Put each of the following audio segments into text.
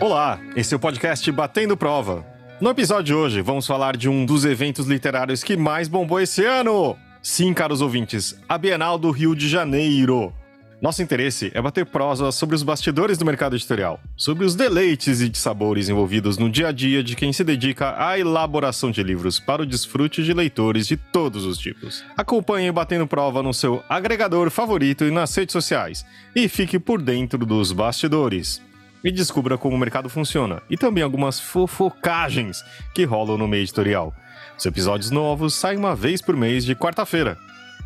Olá, esse é o podcast Batendo Prova. No episódio de hoje, vamos falar de um dos eventos literários que mais bombou esse ano. Sim, caros ouvintes, a Bienal do Rio de Janeiro. Nosso interesse é bater prosa sobre os bastidores do mercado editorial, sobre os deleites e sabores envolvidos no dia a dia de quem se dedica à elaboração de livros para o desfrute de leitores de todos os tipos. Acompanhe Batendo Prova no seu agregador favorito e nas redes sociais, e fique por dentro dos bastidores. E descubra como o mercado funciona, e também algumas fofocagens que rolam no meio editorial. Os episódios novos saem uma vez por mês de quarta-feira.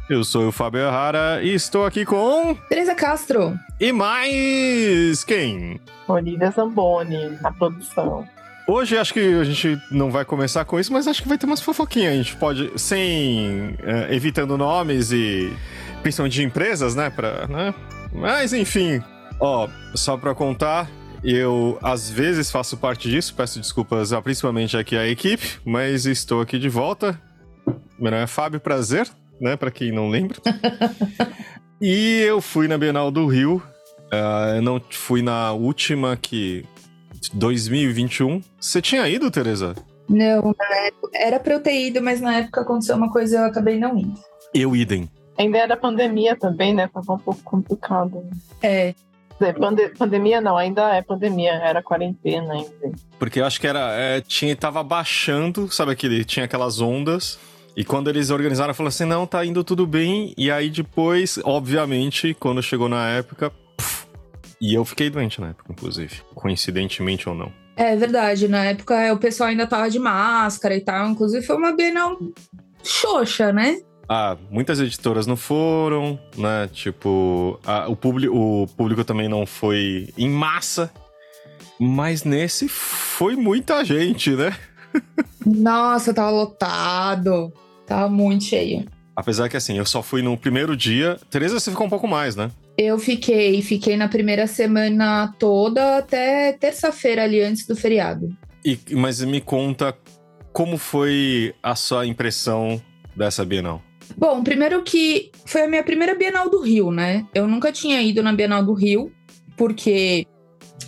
Eu sou o Fábio Errara e estou aqui com. Teresa Castro. E mais quem? Olivia Zamboni, na produção. Hoje acho que a gente não vai começar com isso, mas acho que vai ter umas fofoquinhas. A gente pode, sem. eh, evitando nomes e. principalmente de empresas, né? Pra, né? Mas enfim, ó, só pra contar. Eu, às vezes, faço parte disso, peço desculpas, principalmente aqui à equipe, mas estou aqui de volta. Meu nome é Fábio Prazer, né? Pra quem não lembra. e eu fui na Bienal do Rio. ah, eu não fui na última que. 2021. Você tinha ido, Teresa? Não, na época, era pra eu ter ido, mas na época aconteceu uma coisa e eu acabei não indo. Eu idem. Ainda era pandemia também, né? Tava um pouco complicado. É, Quer dizer, pande- pandemia não, ainda é pandemia, era quarentena ainda. Porque eu acho que era. É, tinha, tava baixando, sabe aquele. Tinha aquelas ondas. E quando eles organizaram, falaram assim: não, tá indo tudo bem. E aí depois, obviamente, quando chegou na época. puf, e eu fiquei doente na época, inclusive. Coincidentemente ou não. é verdade. Na época é, o pessoal ainda tava de máscara e tal. Inclusive foi uma Bienal xoxa, né? Ah, muitas editoras não foram, né? Tipo, a- o, publi- o público também não foi em massa. Mas nesse foi muita gente, né? Nossa, tava lotado. Tava muito cheio. Apesar que assim, eu só fui no primeiro dia. Tereza, você ficou um pouco mais, né? Eu fiquei, fiquei na primeira semana toda até terça-feira ali antes do feriado. E, mas me conta como foi a sua impressão dessa Bienal. Bom, primeiro que foi a minha primeira Bienal do Rio, né? Eu nunca tinha ido na Bienal do Rio, porque.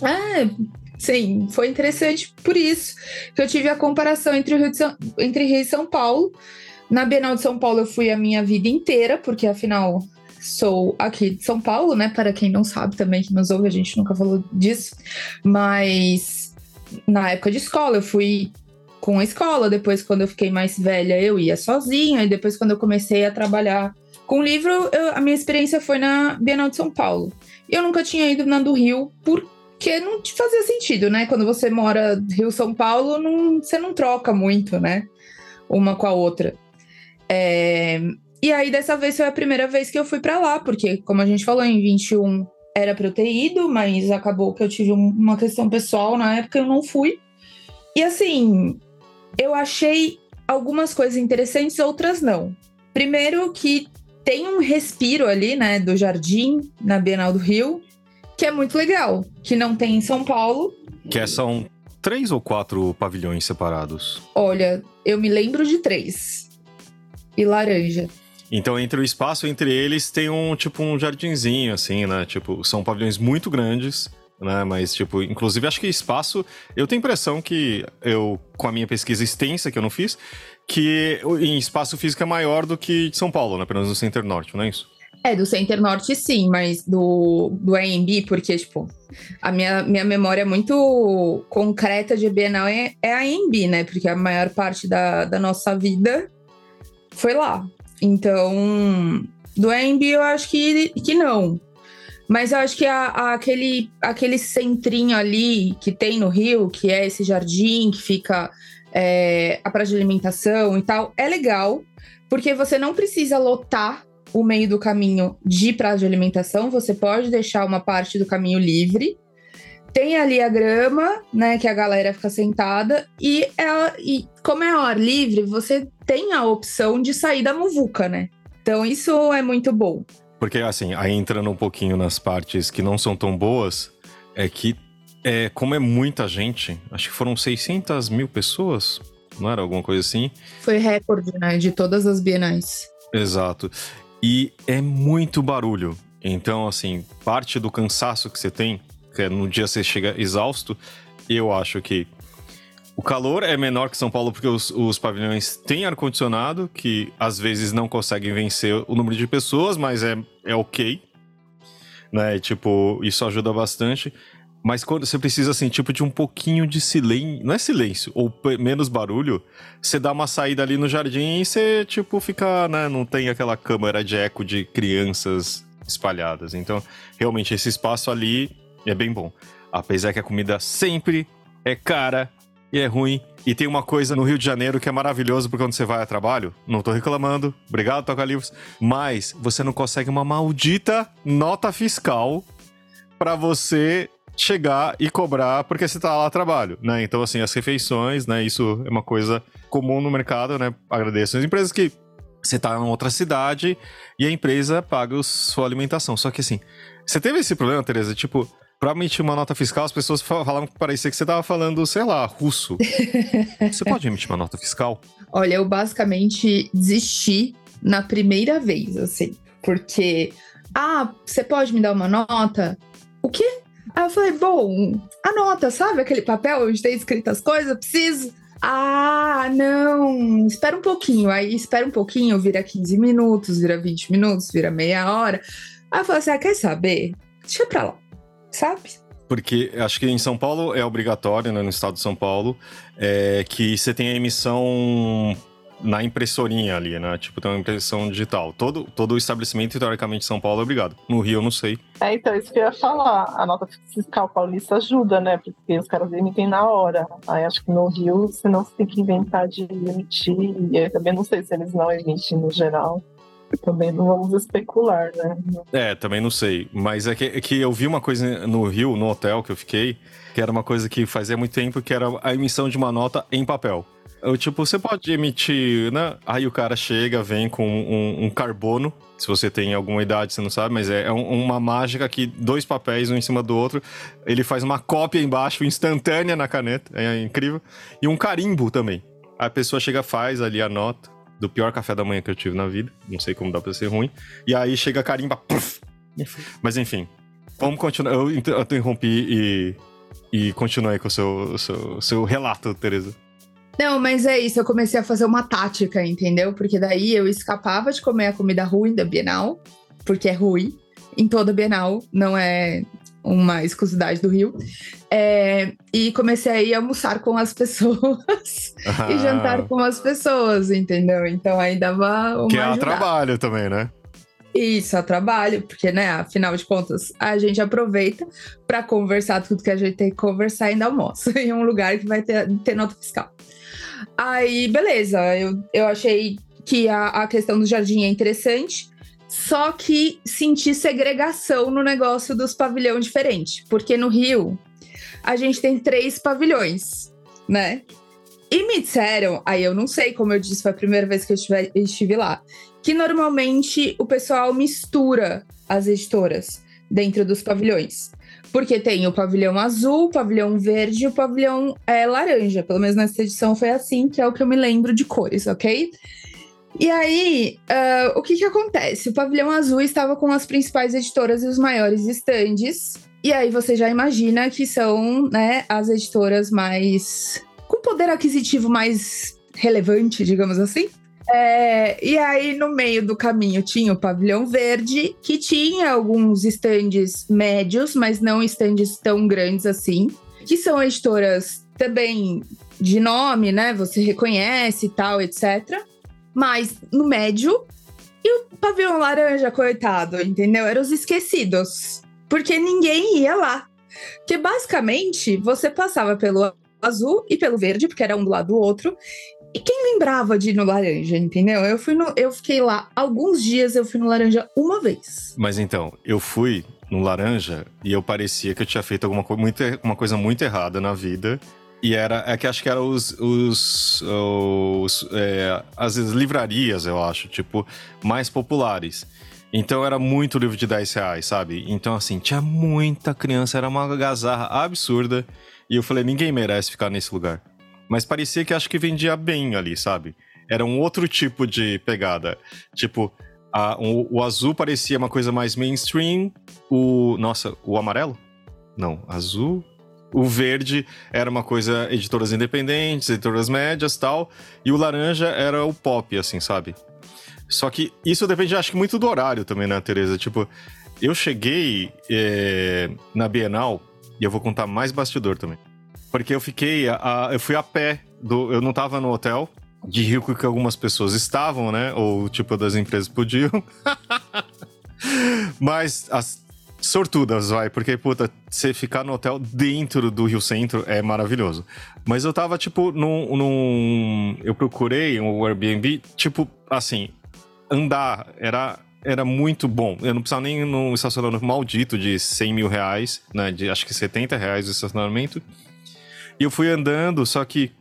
É, sim, foi interessante por isso que eu tive a comparação entre, Rio São, entre Rio e São Paulo. Na Bienal de São Paulo eu fui a minha vida inteira, porque afinal sou aqui de São Paulo, né? Para quem não sabe também, que nos ouve, a gente nunca falou disso. Mas na época de escola eu fui com a escola. Depois, quando eu fiquei mais velha, eu ia sozinha. E depois, quando eu comecei a trabalhar com livro, eu- a minha experiência foi na Bienal de São Paulo. Eu nunca tinha ido na do Rio, porque não te fazia sentido, né? Quando você mora Rio-São Paulo, não- você não troca muito, né? Uma com a outra. É, E aí, dessa vez, foi a primeira vez que eu fui pra lá, porque, como a gente falou, em 21 era pra eu ter ido, mas acabou que eu tive um- uma questão pessoal na época, eu não fui. E assim, eu achei algumas coisas interessantes, outras não. Primeiro que tem um respiro ali, né, do jardim na Bienal do Rio, que é muito legal, que não tem em São Paulo. Que são três ou quatro pavilhões separados. Olha, eu me lembro de três. E laranja. Então, entre o espaço entre eles tem um tipo um jardinzinho, assim, né? Tipo, são pavilhões muito grandes, né? Mas, tipo, inclusive acho que espaço. Eu tenho a impressão que eu, com a minha pesquisa extensa que eu não fiz, que em espaço físico é maior do que de São Paulo, né? Pelo menos no Center Norte, não é isso? É, do Center Norte sim, mas do, do AMB, porque, tipo, a minha, minha memória muito concreta de Bienal é, é a AMB, né? Porque a maior parte da, da nossa vida foi lá. Então, do AMB eu acho que, que não. Mas eu acho que a- a- aquele, aquele centrinho ali que tem no Rio, que é esse jardim que fica é, a praça de alimentação e tal, é legal, porque você não precisa lotar o meio do caminho de praça de alimentação, você pode deixar uma parte do caminho livre. Tem ali a grama, né, que a galera fica sentada, e, ela, e como é ao ar livre, você tem a opção de sair da muvuca, né? Então isso é muito bom. Porque, assim, aí entrando um pouquinho nas partes que não são tão boas, é que, é, como é muita gente, acho que foram 600 mil pessoas, não era alguma coisa assim? Foi recorde, né, de todas as bienais. Exato. E é muito barulho. Então, assim, parte do cansaço que você tem, que é no dia você chega exausto, eu acho que o calor é menor que São Paulo porque os, os pavilhões têm ar-condicionado, que às vezes não conseguem vencer o número de pessoas, mas é, é ok. Né? Tipo, isso ajuda bastante. Mas quando você precisa, assim, tipo, de um pouquinho de silêncio. Não é silêncio, ou menos barulho. Você dá uma saída ali no jardim e você, tipo, fica, né? Não tem aquela câmara de eco de crianças espalhadas. Então, realmente, esse espaço ali é bem bom. Apesar que a comida sempre é cara e é ruim. E tem uma coisa no Rio de Janeiro que é maravilhoso porque quando você vai a trabalho, não tô reclamando, obrigado, Toca Livros, mas você não consegue uma maldita nota fiscal para você chegar e cobrar porque você tá lá a trabalho, né? Então, assim, as refeições, né? Isso é uma coisa comum no mercado, né? Agradeço as empresas que você tá em outra cidade e a empresa paga a sua alimentação. Só que, assim, você teve esse problema, Tereza? Tipo, pra emitir uma nota fiscal, as pessoas falavam que parecia que você tava falando, sei lá, russo. você pode emitir uma nota fiscal? Olha, eu basicamente desisti na primeira vez, assim, porque. Ah, você pode me dar uma nota? O quê? Aí eu falei, bom, anota, sabe aquele papel onde tem escrito as coisas? Preciso. Ah, não, espera um pouquinho. Aí espera um pouquinho, vira 15 minutos, vira 20 minutos, vira meia hora. Aí eu falei assim: ah, quer saber? Deixa pra lá, sabe? Porque acho que em São Paulo é obrigatório, né, no estado de São Paulo, é, que você tem a emissão na impressorinha ali, né? Tipo, tem uma impressão digital. Todo, todo o estabelecimento, teoricamente, em São Paulo é obrigado. No Rio, eu não sei. É, então, isso que eu ia falar. A nota fiscal paulista ajuda, né? Porque os caras emitem na hora. Aí acho que no Rio, senão você tem que inventar de emitir. E eu também não sei se eles não emitem no geral. Também não vamos especular, né? É, também não sei. Mas é que, é que eu vi uma coisa no Rio, no hotel que eu fiquei, que era uma coisa que fazia muito tempo, que era a emissão de uma nota em papel. Eu, tipo, você pode emitir, né? Aí o cara chega, vem com um, um carbono. Se você tem alguma idade, você não sabe, mas é, é uma mágica que dois papéis, um em cima do outro. Ele faz uma cópia embaixo, instantânea na caneta. É incrível. E um carimbo também. A pessoa chega, faz ali a nota do pior café da manhã que eu tive na vida. Não sei como dá pra ser ruim. E aí chega a carimba. Puff, mas enfim, vamos continuar. Eu, interrompi e, e continuei com o seu, seu, seu relato, Tereza. Não, mas é isso, eu comecei a fazer uma tática, entendeu? Porque daí eu escapava de comer a comida ruim da Bienal, porque é ruim em toda Bienal, não é uma exclusividade do Rio. É, e comecei a ir almoçar com as pessoas ah. e jantar com as pessoas, entendeu? Então aí dava uma Que é trabalho também, né? Isso, a trabalho, porque, né, afinal de contas, a gente aproveita para conversar tudo que a gente tem que conversar e ainda almoça em um lugar que vai ter, ter nota fiscal. Aí, beleza, eu, eu achei que a, a questão do jardim é interessante, só que senti segregação no negócio dos pavilhões diferentes, porque no Rio a gente tem três pavilhões, né? E me disseram, aí eu não sei, como eu disse, foi a primeira vez que eu estive, estive lá, que normalmente o pessoal mistura as editoras dentro dos pavilhões. Porque tem o pavilhão azul, o pavilhão verde e o pavilhão é, laranja. Pelo menos nessa edição foi assim, que é o que eu me lembro de cores, ok? E aí, uh, o que que acontece? O pavilhão azul estava com as principais editoras e os maiores estandes. E aí você já imagina que são, né, as editoras mais com poder aquisitivo mais relevante, digamos assim. É, e aí, no meio do caminho, tinha o pavilhão verde, que tinha alguns estandes médios, mas não estandes tão grandes assim, que são editoras também de nome, né? Você reconhece e tal, etc. Mas no médio. E o pavilhão laranja, coitado, entendeu? Eram os esquecidos. Porque ninguém ia lá. Porque basicamente você passava pelo azul e pelo verde, porque era um do lado do outro, e quem lembrava de ir no laranja, entendeu? Eu fui no, eu fiquei lá alguns dias, eu fui no laranja uma vez. Mas então, eu fui no laranja e eu parecia que eu tinha feito alguma coisa muito, uma coisa muito errada na vida. E era, é que acho que eram os, os, os é, as livrarias, eu acho, tipo, mais populares. Então era muito livro de 10 reais, sabe? Então, assim, tinha muita criança, era uma gazarra absurda. E eu falei, ninguém merece ficar nesse lugar. Mas parecia que acho que vendia bem ali, sabe? Era um outro tipo de pegada. Tipo, a, o, o, azul parecia uma coisa mais mainstream. O. Nossa, o amarelo? Não, azul. O verde era uma coisa editoras independentes, editoras médias tal. E o laranja era o pop, assim, sabe? Só que isso depende, acho que, muito do horário também, né, Tereza? Tipo, eu cheguei é, na Bienal, e eu vou contar mais bastidor também. Porque eu fiquei, a, eu fui a pé, do, eu não tava no hotel, de rico que algumas pessoas estavam, né? Ou tipo das empresas podiam. Mas as sortudas, vai, porque, puta, você ficar no hotel dentro do Rio Centro é maravilhoso. Mas eu tava, tipo, num. num eu procurei um Airbnb, tipo, assim, andar era. Era muito bom. Eu não precisava nem num estacionamento maldito de 100 mil reais, né? De acho que 70 reais o estacionamento. E eu fui andando, só que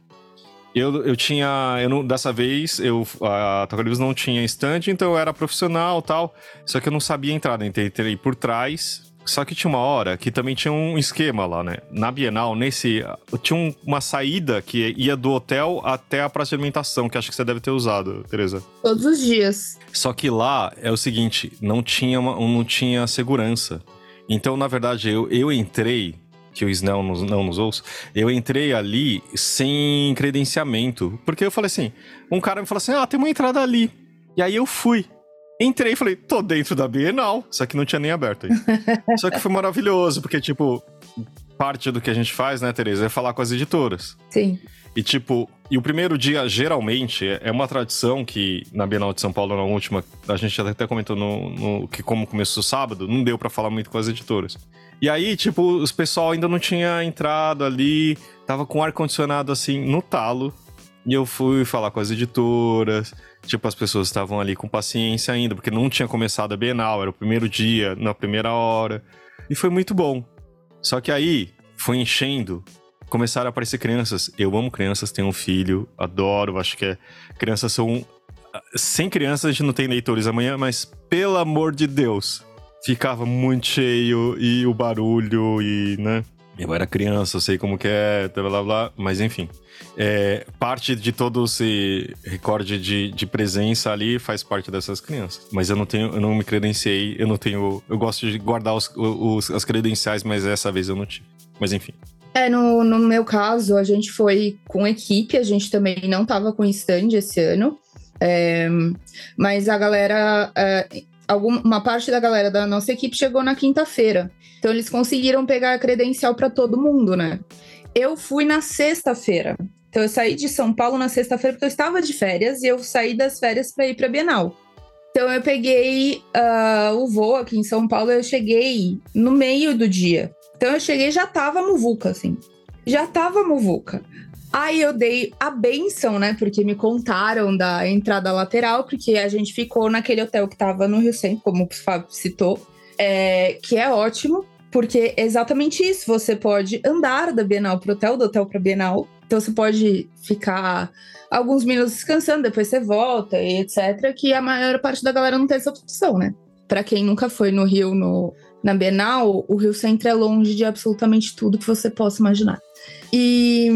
eu, eu tinha. Eu não, dessa vez, eu, a Toca não tinha estande, então eu era profissional tal. Só que eu não sabia entrar, né? Entrei por trás. Só que tinha uma hora que também tinha um esquema lá, né? Na Bienal, nesse. Tinha um, uma saída que ia do hotel até a praça de alimentação, que acho que você deve ter usado, Tereza. Todos os dias. Só que lá é o seguinte: não tinha, uma, não tinha segurança. Então, na verdade, eu, eu entrei que o Snell não, não nos ouça, eu entrei ali sem credenciamento. Porque eu falei assim: um cara me falou assim: ah, tem uma entrada ali. E aí eu fui. Entrei e falei, tô dentro da Bienal. Só que não tinha nem aberto aí. Só que foi maravilhoso, porque, tipo, parte do que a gente faz, né, Tereza, é falar com as editoras. Sim. E tipo, e o primeiro dia, geralmente, é uma tradição que na Bienal de São Paulo, na última, a gente até comentou no, no que como começou sábado, não deu para falar muito com as editoras. E aí, tipo, os pessoal ainda não tinha entrado ali, tava com ar-condicionado assim no talo. E eu fui falar com as editoras, tipo, as pessoas estavam ali com paciência ainda, porque não tinha começado a Bienal, era o primeiro dia, na primeira hora. E foi muito bom. Só que aí, foi enchendo, começaram a aparecer crianças. Eu amo crianças, tenho um filho, adoro, acho que é. Crianças são. Sem crianças a gente não tem leitores amanhã, mas pelo amor de Deus, ficava muito cheio e o barulho e, né? Eu era criança, eu sei como que é, blá blá blá, mas enfim. É, parte de todo esse recorde de, de presença ali faz parte dessas crianças. Mas eu não tenho, eu não me credenciei, eu não tenho. Eu gosto de guardar os, os as credenciais, mas dessa vez eu não tive. Mas enfim. É, no, no meu caso, a gente foi com equipe, a gente também não tava com stand esse ano. É, mas a galera é, alguma, uma parte da galera da nossa equipe chegou na quinta-feira. Então eles conseguiram pegar a credencial para todo mundo, né? Eu fui na sexta-feira. Então eu saí de São Paulo na sexta-feira porque eu estava de férias e eu saí das férias para ir para Bienal. Então eu peguei uh, o voo aqui em São Paulo, eu cheguei no meio do dia. Então eu cheguei já tava muvuca, assim. Já tava muvuca. Aí eu dei a benção, né? Porque me contaram da entrada lateral, porque a gente ficou naquele hotel que tava no Rio Centro, como o Fábio citou, é, que é ótimo, porque é exatamente isso. Você pode andar da Bienal pro hotel, do hotel pra Bienal. Então você pode ficar alguns minutos descansando, depois você volta e etc. Que a maior parte da galera não tem essa opção, né? Para quem nunca foi no Rio no, na Bienal, o Rio Centro é longe de absolutamente tudo que você possa imaginar. E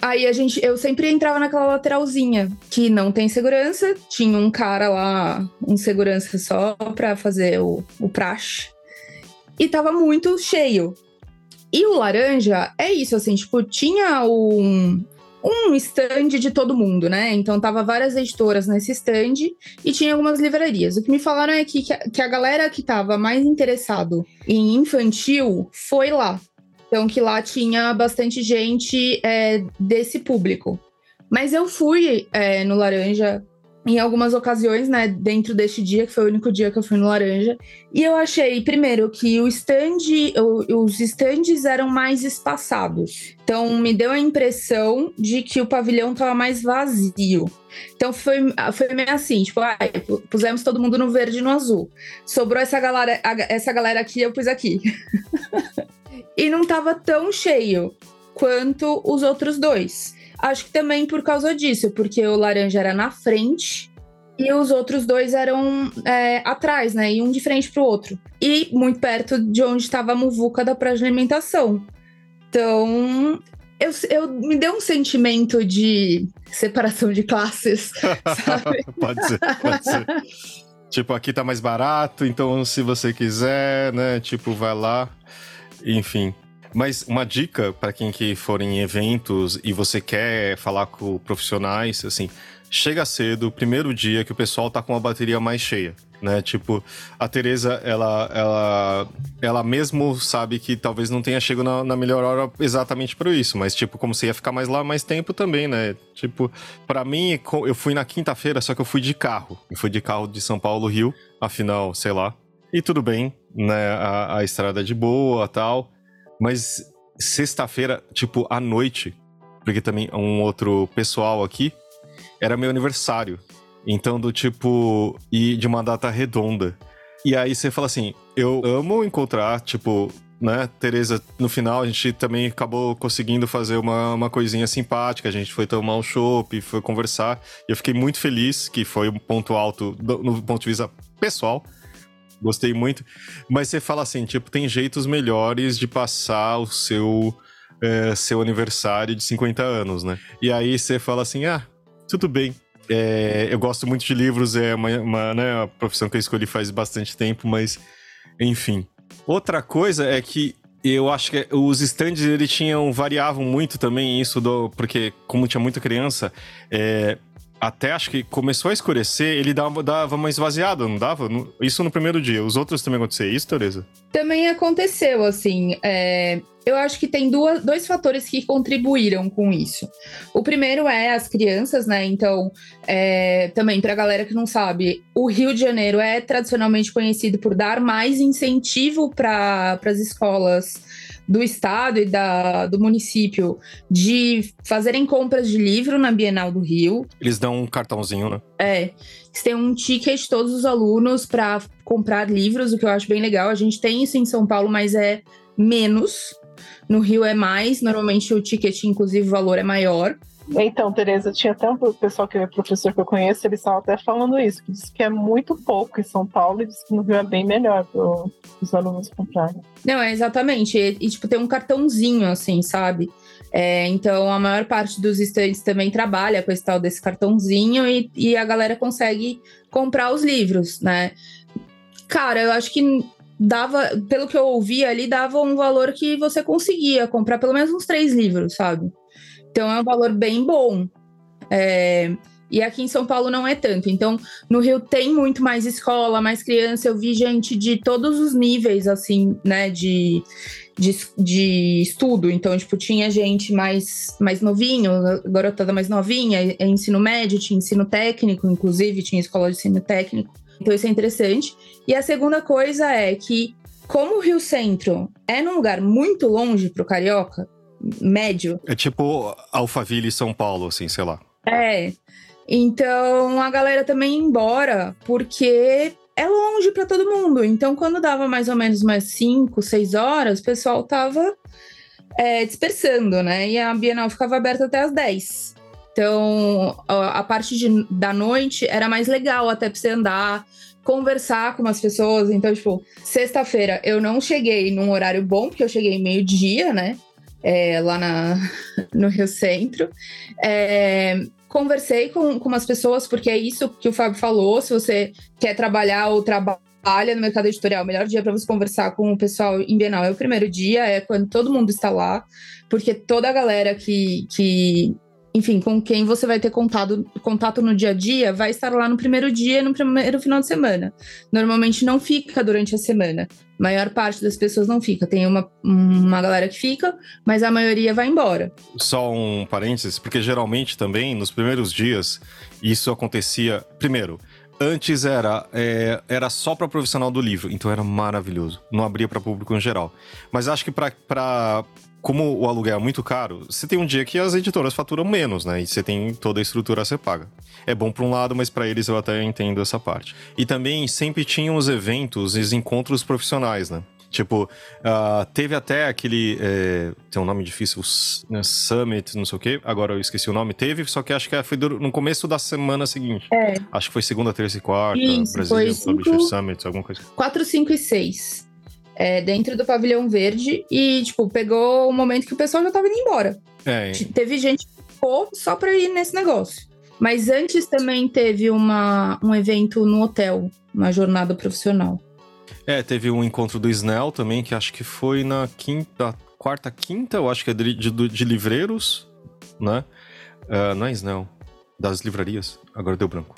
aí a gente, eu sempre entrava naquela lateralzinha que não tem segurança, tinha um cara lá, um segurança só para fazer o, o praxe. E tava muito cheio. E o laranja é isso, assim, tipo, tinha um, um stand de todo mundo, né? Então tava várias editoras nesse stand e tinha algumas livrarias. O que me falaram é que, que a galera que tava mais interessado em infantil foi lá. Então, que lá tinha bastante gente é, desse público. Mas eu fui é, no Laranja em algumas ocasiões, né, dentro deste dia, que foi o único dia que eu fui no Laranja, e eu achei, primeiro, que o stand, os stands eram mais espaçados. Então, me deu a impressão de que o pavilhão estava mais vazio. Então, foi, foi meio assim, tipo, ah, pusemos todo mundo no verde e no azul. Sobrou essa galera, essa galera aqui, eu pus aqui. e não estava tão cheio quanto os outros dois. Acho que também por causa disso, porque o laranja era na frente e os outros dois eram é, atrás, né? E um de frente para o outro. E muito perto de onde estava a muvuca da praia de alimentação. Então, eu, eu, me deu um sentimento de separação de classes, sabe? pode ser, pode ser. tipo, aqui tá mais barato, então se você quiser, né? Tipo, vai lá. Enfim. Mas uma dica para quem que for em eventos e você quer falar com profissionais, assim, chega cedo, primeiro dia que o pessoal tá com a bateria mais cheia, né? Tipo, a Teresa, ela, ela, ela mesmo sabe que talvez não tenha chegado na, na melhor hora exatamente por isso, mas tipo, como você ia ficar mais lá mais tempo também, né? Tipo, para mim, eu fui na quinta-feira, só que eu fui de carro. Eu fui de carro de São Paulo, Rio, afinal, sei lá. E tudo bem, né? A, a estrada é de boa, tal. Mas sexta-feira, tipo, à noite, porque também um outro pessoal aqui, era meu aniversário. Então, do tipo, e de uma data redonda. E aí você fala assim: eu amo encontrar, tipo, né, Tereza, no final a gente também acabou conseguindo fazer uma, uma coisinha simpática. A gente foi tomar um chopp, foi conversar. E eu fiquei muito feliz, que foi um ponto alto do, no ponto de vista pessoal gostei muito. Mas você fala assim, tipo, tem jeitos melhores de passar o seu, é, seu aniversário de 50 anos, né? E aí você fala assim, ah, tudo bem. É, eu gosto muito de livros, é uma, uma né, a profissão que eu escolhi faz bastante tempo, mas enfim. Outra coisa é que eu acho que os stands ele tinham variavam muito também isso do porque como tinha muita criança é, até acho que começou a escurecer, ele dava, dava uma esvaziada, não dava? Isso no primeiro dia. Os outros também aconteceu isso, Tereza? Também aconteceu, assim. É... Eu acho que tem duas, dois fatores que contribuíram com isso. O primeiro é as crianças, né? Então, é... também para a galera que não sabe, o Rio de Janeiro é tradicionalmente conhecido por dar mais incentivo para as escolas do estado e da, do município de fazerem compras de livro na Bienal do Rio. Eles dão um cartãozinho, né? É. Eles têm um ticket todos os alunos para comprar livros, o que eu acho bem legal. A gente tem isso em São Paulo, mas é menos. No Rio é mais, normalmente o ticket, inclusive, o valor é maior. Então, Tereza, tinha até um pessoal que é professor que eu conheço, eles estavam até falando isso, que diz que é muito pouco em São Paulo e diz que no Rio é bem melhor para os alunos comprarem. Não, é exatamente. E, e, tipo, tem um cartãozinho, assim, sabe? É, então, a maior parte dos estudantes também trabalha com esse tal desse cartãozinho e, e a galera consegue comprar os livros, né? Cara, eu acho que dava, pelo que eu ouvi ali, dava um valor que você conseguia comprar pelo menos uns três livros, sabe? Então é um valor bem bom. É, e aqui em São Paulo não é tanto. Então, no Rio tem muito mais escola, mais criança. Eu vi gente de todos os níveis, assim, né, de, de, de estudo. Então, tipo, tinha gente mais, mais novinho, garotada mais novinha, ensino médio, tinha ensino técnico, inclusive, tinha escola de ensino técnico. Então, isso é interessante. E a segunda coisa é que, como o Rio Centro é num lugar muito longe para o carioca, médio. É tipo Alphaville São Paulo, assim, sei lá. É. Então a galera também ia embora, porque é longe para todo mundo. Então, quando dava mais ou menos umas 5, 6 horas, o pessoal tava é, dispersando, né? E a Bienal ficava aberta até as 10. Então, a parte de, da noite era mais legal até pra você andar, conversar com umas pessoas. Então, tipo, sexta-feira eu não cheguei num horário bom, porque eu cheguei meio-dia, né? É, lá na, no Rio Centro. É, conversei com, com umas pessoas, porque é isso que o Fábio falou: se você quer trabalhar ou trabalha no mercado editorial, o melhor dia para você conversar com o pessoal em Bienal é o primeiro dia, é quando todo mundo está lá, porque toda a galera que, que enfim, com quem você vai ter contato, contato no dia a dia, vai estar lá no primeiro dia, no primeiro final de semana. Normalmente não fica durante a semana. A maior parte das pessoas não fica. Tem uma, uma galera que fica, mas a maioria vai embora. Só um parênteses, porque geralmente também, nos primeiros dias, isso acontecia. Primeiro, antes era, é, era só para profissional do livro, então era maravilhoso. Não abria para público em geral. Mas acho que para como o aluguel é muito caro, você tem um dia que as editoras faturam menos, né? E você tem toda a estrutura a ser paga. É bom para um lado, mas para eles eu até entendo essa parte. E também sempre tinham os eventos e os encontros profissionais, né? Tipo, uh, teve até aquele. É, tem um nome difícil, né, Summit, não sei o quê. Agora eu esqueci o nome. Teve, só que acho que foi no começo da semana seguinte. É. Acho que foi segunda, terça e quarta. Isso, Brasília Publisher Summit, alguma coisa. 4, 5 e 6 é, dentro do pavilhão verde e, tipo, pegou o momento que o pessoal já tava indo embora. É. Teve gente que ficou só pra ir nesse negócio. Mas antes também teve uma, um evento no hotel, uma jornada profissional. É, teve um encontro do Snell também, que acho que foi na quinta quarta, quinta, eu acho que é de, de, de livreiros, né? Uh, não é não. Das livrarias. Agora deu branco.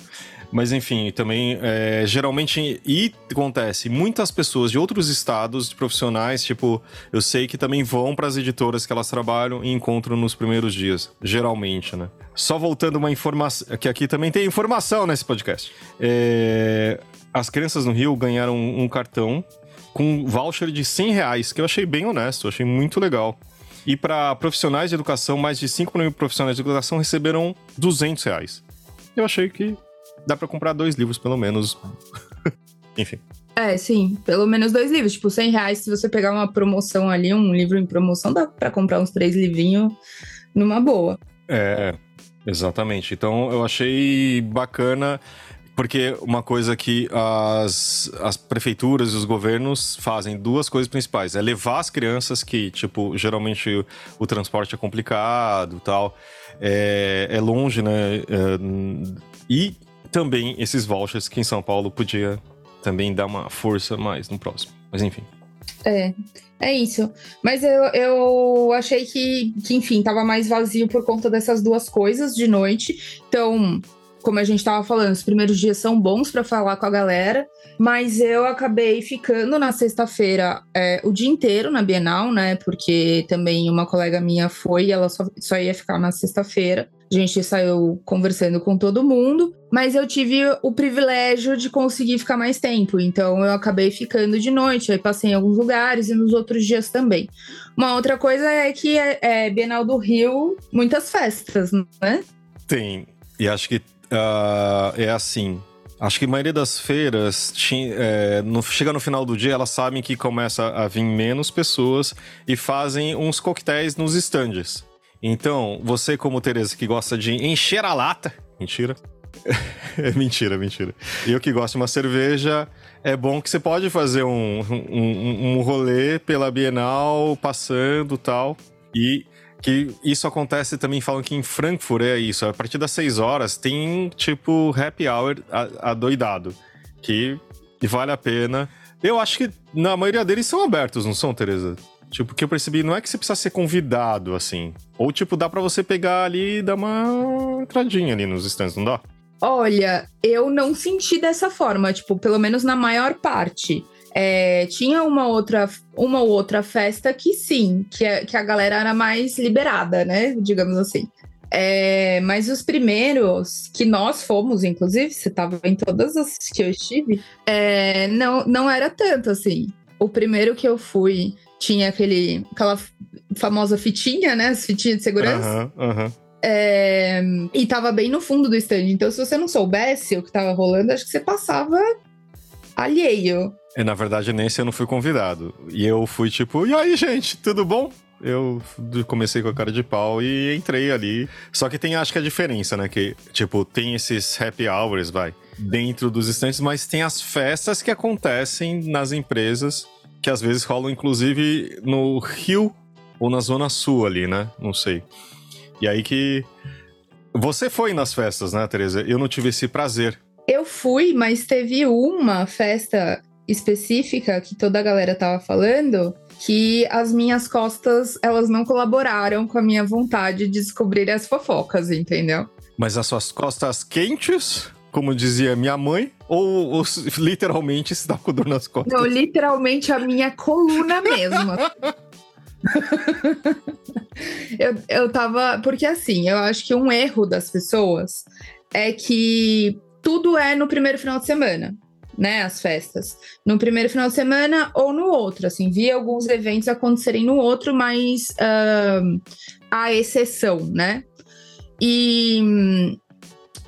Mas enfim, também é, geralmente e acontece muitas pessoas de outros estados, de profissionais, tipo, eu sei que também vão para as editoras que elas trabalham e encontram nos primeiros dias, geralmente, né? Só voltando uma informação, que aqui também tem informação nesse podcast. É, as crianças no Rio ganharam um cartão com voucher de 100 reais, que eu achei bem honesto, achei muito legal. E para profissionais de educação, mais de 5 mil profissionais de educação receberam 200 reais. Eu achei que dá para comprar dois livros, pelo menos. Enfim. É, sim, pelo menos dois livros. Tipo, 100 reais, se você pegar uma promoção ali, um livro em promoção, dá para comprar uns três livrinhos numa boa. É, exatamente. Então eu achei bacana, porque uma coisa que as, as prefeituras e os governos fazem, duas coisas principais. É levar as crianças que, tipo, geralmente o, o transporte é complicado tal, é, é longe, né? É, e também esses vouchers que em São Paulo podia também dar uma força mais no próximo. Mas enfim. É, é isso. Mas eu, eu achei que, que, enfim, tava mais vazio por conta dessas duas coisas de noite. Então, como a gente tava falando, os primeiros dias são bons para falar com a galera, mas eu acabei ficando na sexta-feira é, o dia inteiro na Bienal, né? Porque também uma colega minha foi e ela só, só ia ficar na sexta-feira. A gente saiu conversando com todo mundo, mas eu tive o privilégio de conseguir ficar mais tempo, então eu acabei ficando de noite, aí passei em alguns lugares e nos outros dias também. Uma outra coisa é que é, é Bienal do Rio, muitas festas, né? Tem, e acho que uh, é assim. Acho que a maioria das feiras é, no, chega no final do dia, elas sabem que começa a vir menos pessoas e fazem uns coquetéis nos estandes. Então, você, como Tereza, que gosta de encher a lata. Mentira. é mentira, mentira. Eu que gosto de uma cerveja, é bom que você pode fazer um, um, um rolê pela Bienal, passando tal. E que isso acontece também, falam que em Frankfurt é isso. A partir das 6 horas tem, tipo, happy hour adoidado. Que vale a pena. Eu acho que na maioria deles são abertos, não são, Tereza? Tipo, que eu percebi, não é que você precisa ser convidado, assim. Ou, tipo, dá para você pegar ali e dar uma entradinha ali nos stands, não dá? Olha, eu não senti dessa forma, tipo, pelo menos na maior parte. É, tinha uma outra, uma outra festa que sim, que a, que a galera era mais liberada, né? Digamos assim. É, mas os primeiros que nós fomos, inclusive, você estava em todas as que eu estive, é, não, não era tanto assim. O primeiro que eu fui tinha aquele, aquela famosa fitinha, né? As fitinhas de segurança. Uhum, uhum. É, e tava bem no fundo do stand. Então, se você não soubesse o que tava rolando, acho que você passava alheio. E, na verdade, nesse eu não fui convidado. E eu fui tipo, e aí, gente, tudo bom? Eu comecei com a cara de pau e entrei ali. Só que tem, acho que a diferença, né? Que, tipo, tem esses happy hours, vai, dentro dos estantes, mas tem as festas que acontecem nas empresas que às vezes rolam inclusive no Rio ou na Zona Sul ali, né? Não sei. E aí que. Você foi nas festas, né, Tereza? Eu não tive esse prazer. Eu fui, mas teve uma festa específica que toda a galera tava falando que as minhas costas, elas não colaboraram com a minha vontade de descobrir as fofocas, entendeu? Mas as suas costas quentes? como dizia minha mãe, ou, ou literalmente está com dor nas costas? Não, literalmente a minha coluna mesmo. eu, eu tava. Porque assim, eu acho que um erro das pessoas é que tudo é no primeiro final de semana, né? As festas. No primeiro final de semana ou no outro. Assim, vi alguns eventos acontecerem no outro, mas uh, a exceção, né? E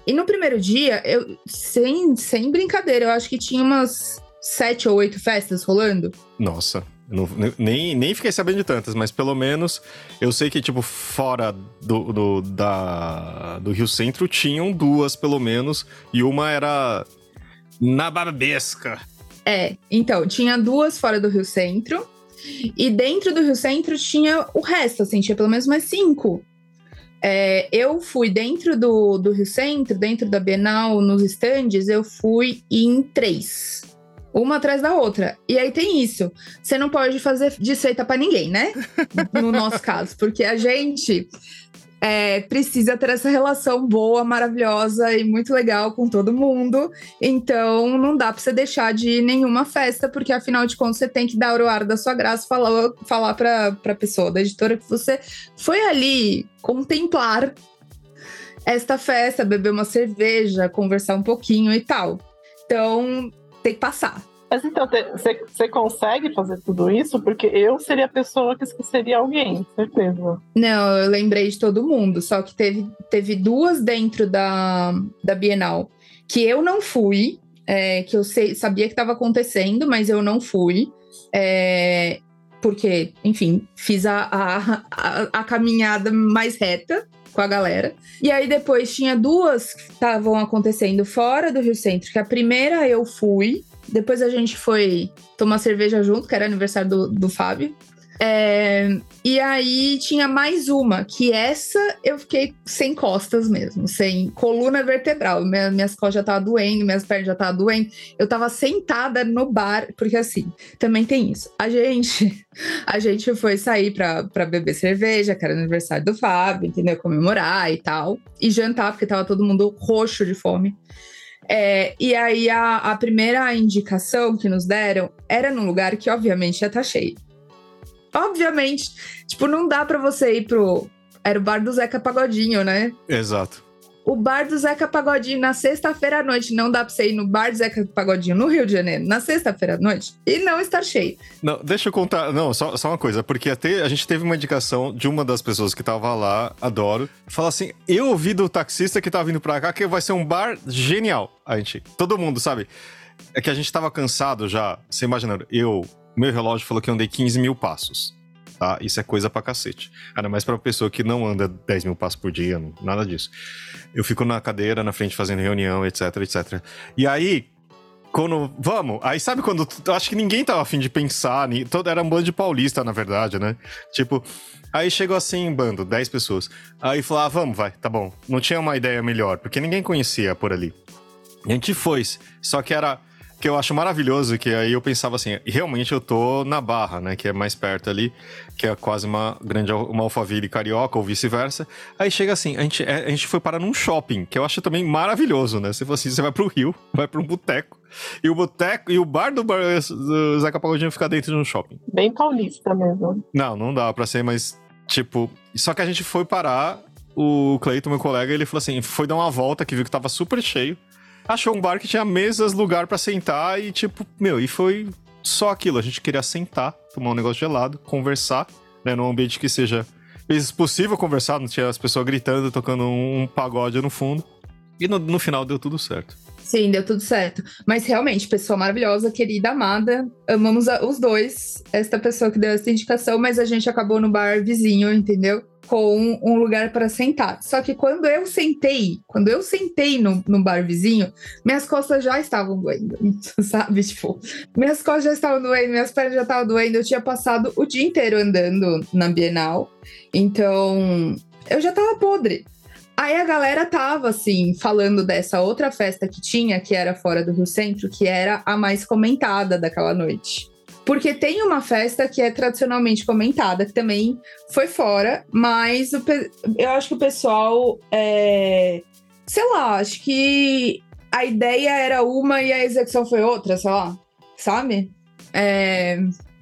e no primeiro dia, eu sem, sem brincadeira, eu acho que tinha umas sete ou oito festas rolando. Nossa. Não, nem, nem fiquei sabendo de tantas, mas pelo menos eu sei que, tipo, fora do, do, da, do Rio Centro tinham duas, pelo menos, e uma era na Barbesca. É, então, tinha duas fora do Rio Centro, e dentro do Rio Centro tinha o resto, assim, tinha pelo menos mais cinco. É, eu fui dentro do, do Rio Centro, dentro da Bienal, nos estandes, eu fui em três. Uma atrás da outra. E aí tem isso. Você não pode fazer desfeita para ninguém, né? No nosso caso. Porque a gente é, precisa ter essa relação boa, maravilhosa e muito legal com todo mundo. Então, não dá para você deixar de ir nenhuma festa, porque afinal de contas você tem que dar o ar da sua graça, falar, falar para a pessoa da editora que você foi ali contemplar esta festa, beber uma cerveja, conversar um pouquinho e tal. Então, tem que passar. Mas então, você consegue fazer tudo isso? Porque eu seria a pessoa que esqueceria alguém, certeza. Não, eu lembrei de todo mundo, só que teve, teve duas dentro da, da Bienal que eu não fui, é, que eu sei, sabia que estava acontecendo, mas eu não fui. É, porque, enfim, fiz a, a, a, a caminhada mais reta com a galera. E aí depois tinha duas que estavam acontecendo fora do Rio Centro, que a primeira eu fui, depois a gente foi tomar cerveja junto, que era aniversário do, do Fábio. É, e aí tinha mais uma, que essa eu fiquei sem costas mesmo, sem coluna vertebral. Minha, minhas costas já estavam doendo, minhas pernas já estavam doendo. Eu tava sentada no bar, porque assim, também tem isso. A gente, a gente foi sair pra, pra beber cerveja, que era aniversário do Fábio, entendeu? Comemorar e tal. E jantar, porque tava todo mundo roxo de fome. É, e aí a, a, primeira indicação que nos deram era num lugar que obviamente já tá cheio. Obviamente, tipo, não dá para você ir pro. Era o bar do Zeca Pagodinho, né? Exato o bar do Zeca Pagodinho na sexta-feira à noite. Não dá pra você ir no bar do Zeca Pagodinho no Rio de Janeiro na sexta-feira à noite e não estar cheio. Não, deixa eu contar. Não, só, só uma coisa, porque até a gente teve uma indicação de uma das pessoas que tava lá, adoro. Fala assim: eu ouvi do taxista que tava vindo pra cá que vai ser um bar genial. A gente, todo mundo, sabe? É que a gente tava cansado já. Você imaginando, eu, meu relógio falou que eu andei 15 mil passos tá? Isso é coisa pra cacete. Ainda mais pra uma pessoa que não anda 10 mil passos por dia, nada disso. Eu fico na cadeira, na frente, fazendo reunião, etc, etc. E aí, quando. Vamos! Aí sabe quando. Acho que ninguém tava afim de pensar. Todo, era um bando de paulista, na verdade, né? Tipo. Aí chegou assim, bando, 10 pessoas. Aí falou: ah, vamos, vai, tá bom. Não tinha uma ideia melhor, porque ninguém conhecia por ali. E a gente foi. Só que era que eu acho maravilhoso, que aí eu pensava assim, realmente eu tô na Barra, né, que é mais perto ali, que é quase uma grande uma Alphaville carioca ou vice-versa. Aí chega assim, a gente, é, a gente foi parar num shopping, que eu acho também maravilhoso, né? Se fosse assim, você vai pro Rio, vai pra um boteco, e o boteco e o bar do, bar, do Zeca Pagodinho fica dentro de um shopping. Bem paulista mesmo. Não, não dá pra ser, mas tipo, só que a gente foi parar, o Cleiton, meu colega, ele falou assim, foi dar uma volta que viu que tava super cheio achou um bar que tinha mesas, lugar para sentar e tipo, meu, e foi só aquilo. A gente queria sentar, tomar um negócio gelado, conversar, né, num ambiente que seja possível conversar, não tinha as pessoas gritando, tocando um, pagode no fundo. E no, no final deu tudo certo. Sim, deu tudo certo. Mas realmente, pessoa maravilhosa, querida, amada. Amamos os dois. Esta pessoa que deu essa indicação, mas a gente acabou no bar vizinho, entendeu? com um lugar para sentar. Só que quando eu sentei, quando eu sentei no, no bar vizinho, minhas costas já estavam doendo, sabe? Tipo, minhas costas já estavam doendo, minhas pernas já estavam doendo. Eu tinha passado o dia inteiro andando na Bienal, então eu já tava podre. Aí a galera tava, assim, falando dessa outra festa que tinha, que era fora do Rio Centro, que era a mais comentada daquela noite. Porque tem uma festa que é tradicionalmente comentada, que também foi fora, mas o, eu acho que o pessoal. É, sei lá, acho que a ideia era uma e a execução foi outra, sei lá, sabe? É,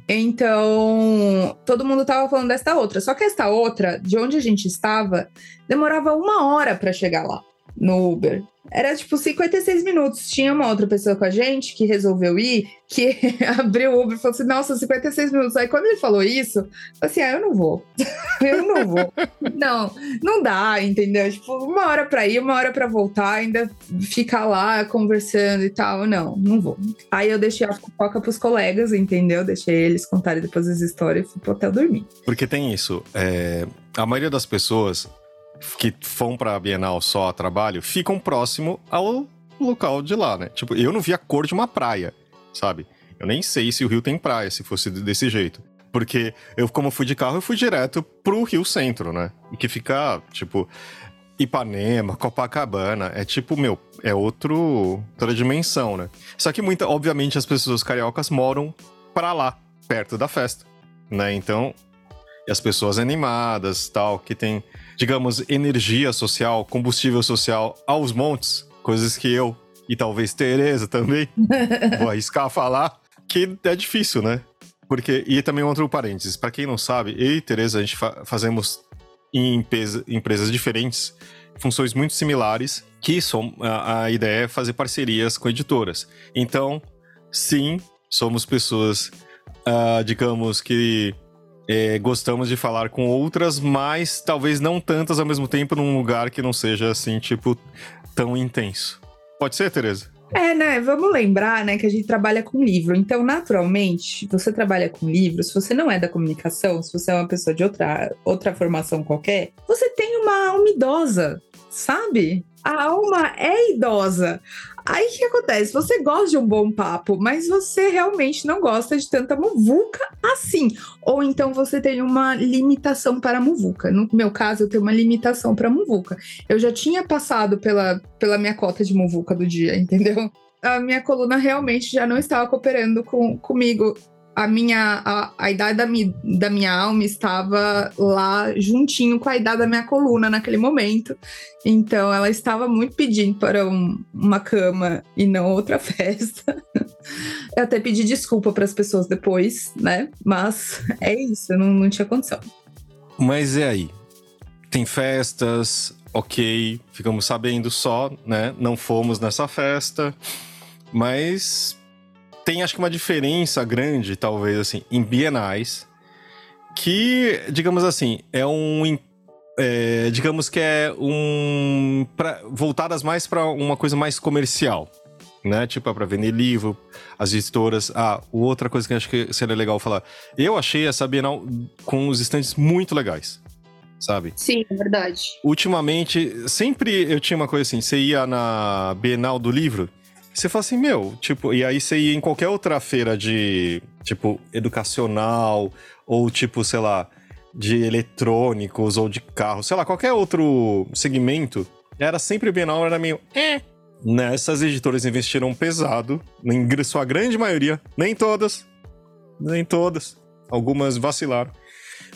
então, todo mundo tava falando desta outra. Só que esta outra, de onde a gente estava, demorava uma hora para chegar lá no Uber. Era tipo 56 minutos. Tinha uma outra pessoa com a gente que resolveu ir, que abriu o Uber e falou assim: Nossa, 56 minutos. Aí quando ele falou isso, eu falei assim: Ah, eu não vou. eu não vou. não, não dá, entendeu? Tipo, uma hora pra ir, uma hora pra voltar, ainda ficar lá conversando e tal. Não, não vou. Aí eu deixei a fofoca pros colegas, entendeu? Deixei eles contarem depois as histórias e fui pro hotel dormir. Porque tem isso. É... A maioria das pessoas que vão pra Bienal só a trabalho ficam próximo ao local de lá, né? Tipo, eu não vi a cor de uma praia, sabe? Eu nem sei se o Rio tem praia, se fosse desse jeito. Porque eu, como fui de carro, eu fui direto pro Rio Centro, né? E que fica, tipo. Ipanema, Copacabana. É tipo, meu, é outro, outra dimensão, né? Só que, muita, obviamente, as pessoas cariocas moram pra lá, perto da festa, né? Então, as pessoas animadas, tal, que tem, digamos, energia social, combustível social aos montes, coisas que eu e talvez Tereza também, vou arriscar falar, que é difícil, né? Porque, e também outro parênteses, para quem não sabe, eu e Tereza, a gente fa fazemos em empresa, empresas diferentes funções muito similares, que são, a, a ideia é fazer parcerias com editoras. Então, sim, somos pessoas, uh, digamos que é, gostamos de falar com outras, mas talvez não tantas ao mesmo tempo num lugar que não seja assim, tipo, tão intenso. Pode ser, Tereza? É, né? Vamos lembrar, né, que a gente trabalha com livro. Então, naturalmente, você trabalha com livro, se você não é da comunicação, se você é uma pessoa de outra, outra formação qualquer, você tem uma alma idosa, sabe? A alma é idosa. Aí o que acontece? Você gosta de um bom papo, mas você realmente não gosta de tanta muvuca assim. Ou então você tem uma limitação para muvuca. No meu caso, eu tenho uma limitação para muvuca. Eu já tinha passado pela, pela minha cota de muvuca do dia, entendeu? A minha coluna realmente já não estava cooperando com, comigo a minha a, a idade da, mi, da minha alma estava lá juntinho com a idade da minha coluna naquele momento. Então ela estava muito pedindo para um, uma cama e não outra festa. Eu até pedi desculpa para as pessoas depois, né? Mas é isso, não, não tinha condição. Mas e aí? Tem festas, ok, ficamos sabendo só, né? Não fomos nessa festa, mas tem acho que uma diferença grande, talvez, assim, em bienais, que, digamos assim, é um. É, digamos que é um. Pra, voltadas mais para uma coisa mais comercial. Né? Tipo, é pra vender livro, as editoras. Ah, outra coisa que eu acho que seria legal falar. Eu achei essa Bienal com os estantes muito legais sabe? Sim, é verdade. Ultimamente, sempre eu tinha uma coisa assim: você ia na Bienal do livro, você fala assim, meu, tipo, e aí você ia em qualquer outra feira de, tipo, educacional, ou tipo, sei lá, de eletrônicos ou de carro, sei lá, qualquer outro segmento, era sempre Bienal, era meio. É. Nessas editoras investiram pesado, em sua grande maioria, nem todas, nem todas, algumas vacilaram.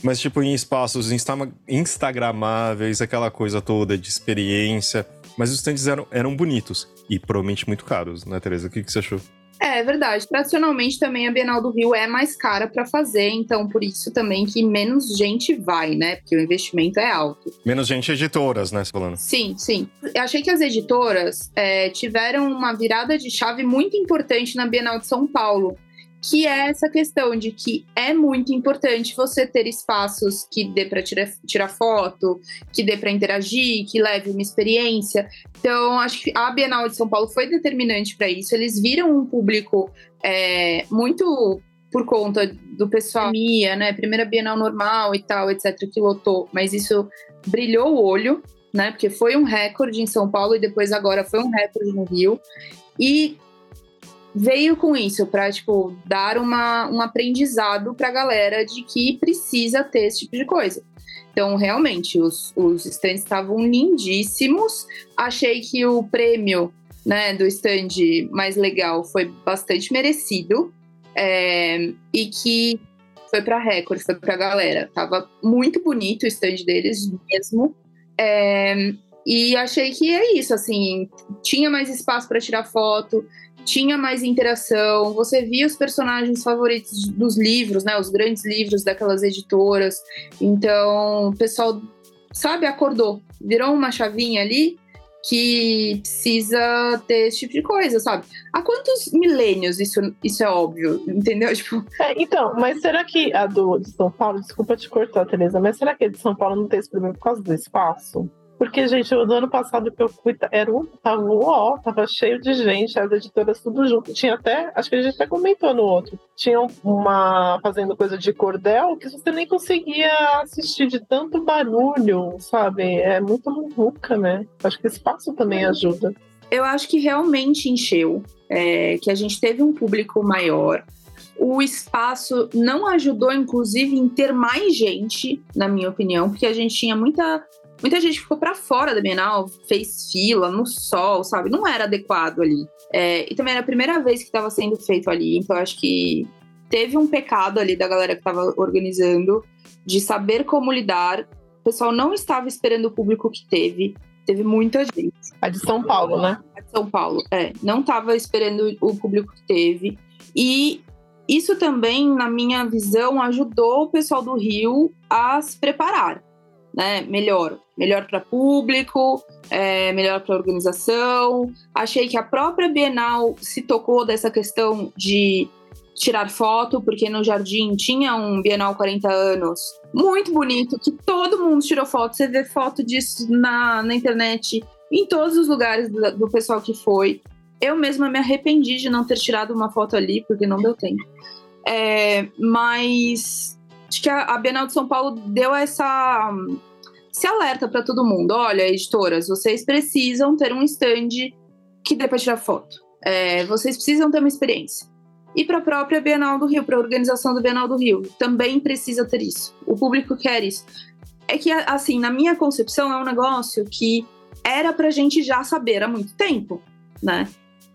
Mas, tipo, em espaços insta instagramáveis, aquela coisa toda de experiência. Mas os stands eram, eram bonitos e provavelmente muito caros, né, Tereza? O que, que você achou? É, é verdade. Tradicionalmente também a Bienal do Rio é mais cara para fazer, então por isso também que menos gente vai, né? Porque o investimento é alto. Menos gente editoras, né, falando? Sim, sim. Eu achei que as editoras é, tiveram uma virada de chave muito importante na Bienal de São Paulo que é essa questão de que é muito importante você ter espaços que dê para tirar, tirar foto, que dê para interagir, que leve uma experiência. Então, acho que a Bienal de São Paulo foi determinante para isso. Eles viram um público é, muito por conta do pessoal, né? Primeira Bienal normal e tal, etc, que lotou, mas isso brilhou o olho, né? Porque foi um recorde em São Paulo e depois agora foi um recorde no Rio. E veio com isso para tipo dar uma, um aprendizado para a galera de que precisa ter esse tipo de coisa. Então, realmente, os, os stands estavam lindíssimos. Achei que o prêmio né, do stand mais legal foi bastante merecido. É, e que foi para Record, foi para a galera. Tava muito bonito o stand deles mesmo. É, e achei que é isso, assim, tinha mais espaço para tirar foto, tinha mais interação, você via os personagens favoritos dos livros, né? Os grandes livros daquelas editoras. Então, o pessoal, sabe, acordou, virou uma chavinha ali que precisa ter esse tipo de coisa, sabe? Há quantos milênios isso, isso é óbvio, entendeu? Tipo... É, então, mas será que a do de São Paulo, desculpa te cortar, Tereza, mas será que a de São Paulo não tem esse problema por causa do espaço? Porque, gente, o ano passado que eu fui, era um, tava um ó, tava cheio de gente, as editoras tudo junto. Tinha até, acho que a gente até comentou no outro, tinha uma fazendo coisa de cordel que você nem conseguia assistir de tanto barulho, sabe? É muito muvuca, né? Acho que espaço também ajuda. Eu acho que realmente encheu, é, que a gente teve um público maior. O espaço não ajudou, inclusive, em ter mais gente, na minha opinião, porque a gente tinha muita muita gente ficou para fora da Bienal, fez fila no sol, sabe? Não era adequado ali. É, e também era a primeira vez que estava sendo feito ali, então acho que teve um pecado ali da galera que estava organizando de saber como lidar. O pessoal não estava esperando o público que teve. Teve muita gente. A de São Paulo, né? A de São Paulo, é. Não estava esperando o público que teve. E isso também, na minha visão, ajudou o pessoal do Rio a se preparar, né? Melhor, melhor para público, é, melhor para organização. Achei que a própria Bienal se tocou dessa questão de tirar foto, porque no jardim tinha um Bienal 40 anos muito bonito, que todo mundo tirou foto. Você vê foto disso na, na internet, em todos os lugares do, do pessoal que foi. Eu mesma me arrependi de não ter tirado uma foto ali, porque não deu tempo. É, mas acho que a, a Bienal de São Paulo deu essa esse alerta para todo mundo. Olha, editoras, vocês precisam ter um stand que dê para tirar foto. É, vocês precisam ter uma experiência. E para a própria Bienal do Rio, para a organização do Bienal do Rio, também precisa ter isso. O público quer isso. É que, assim, na minha concepção, é um negócio que era para a gente já saber há muito tempo, né?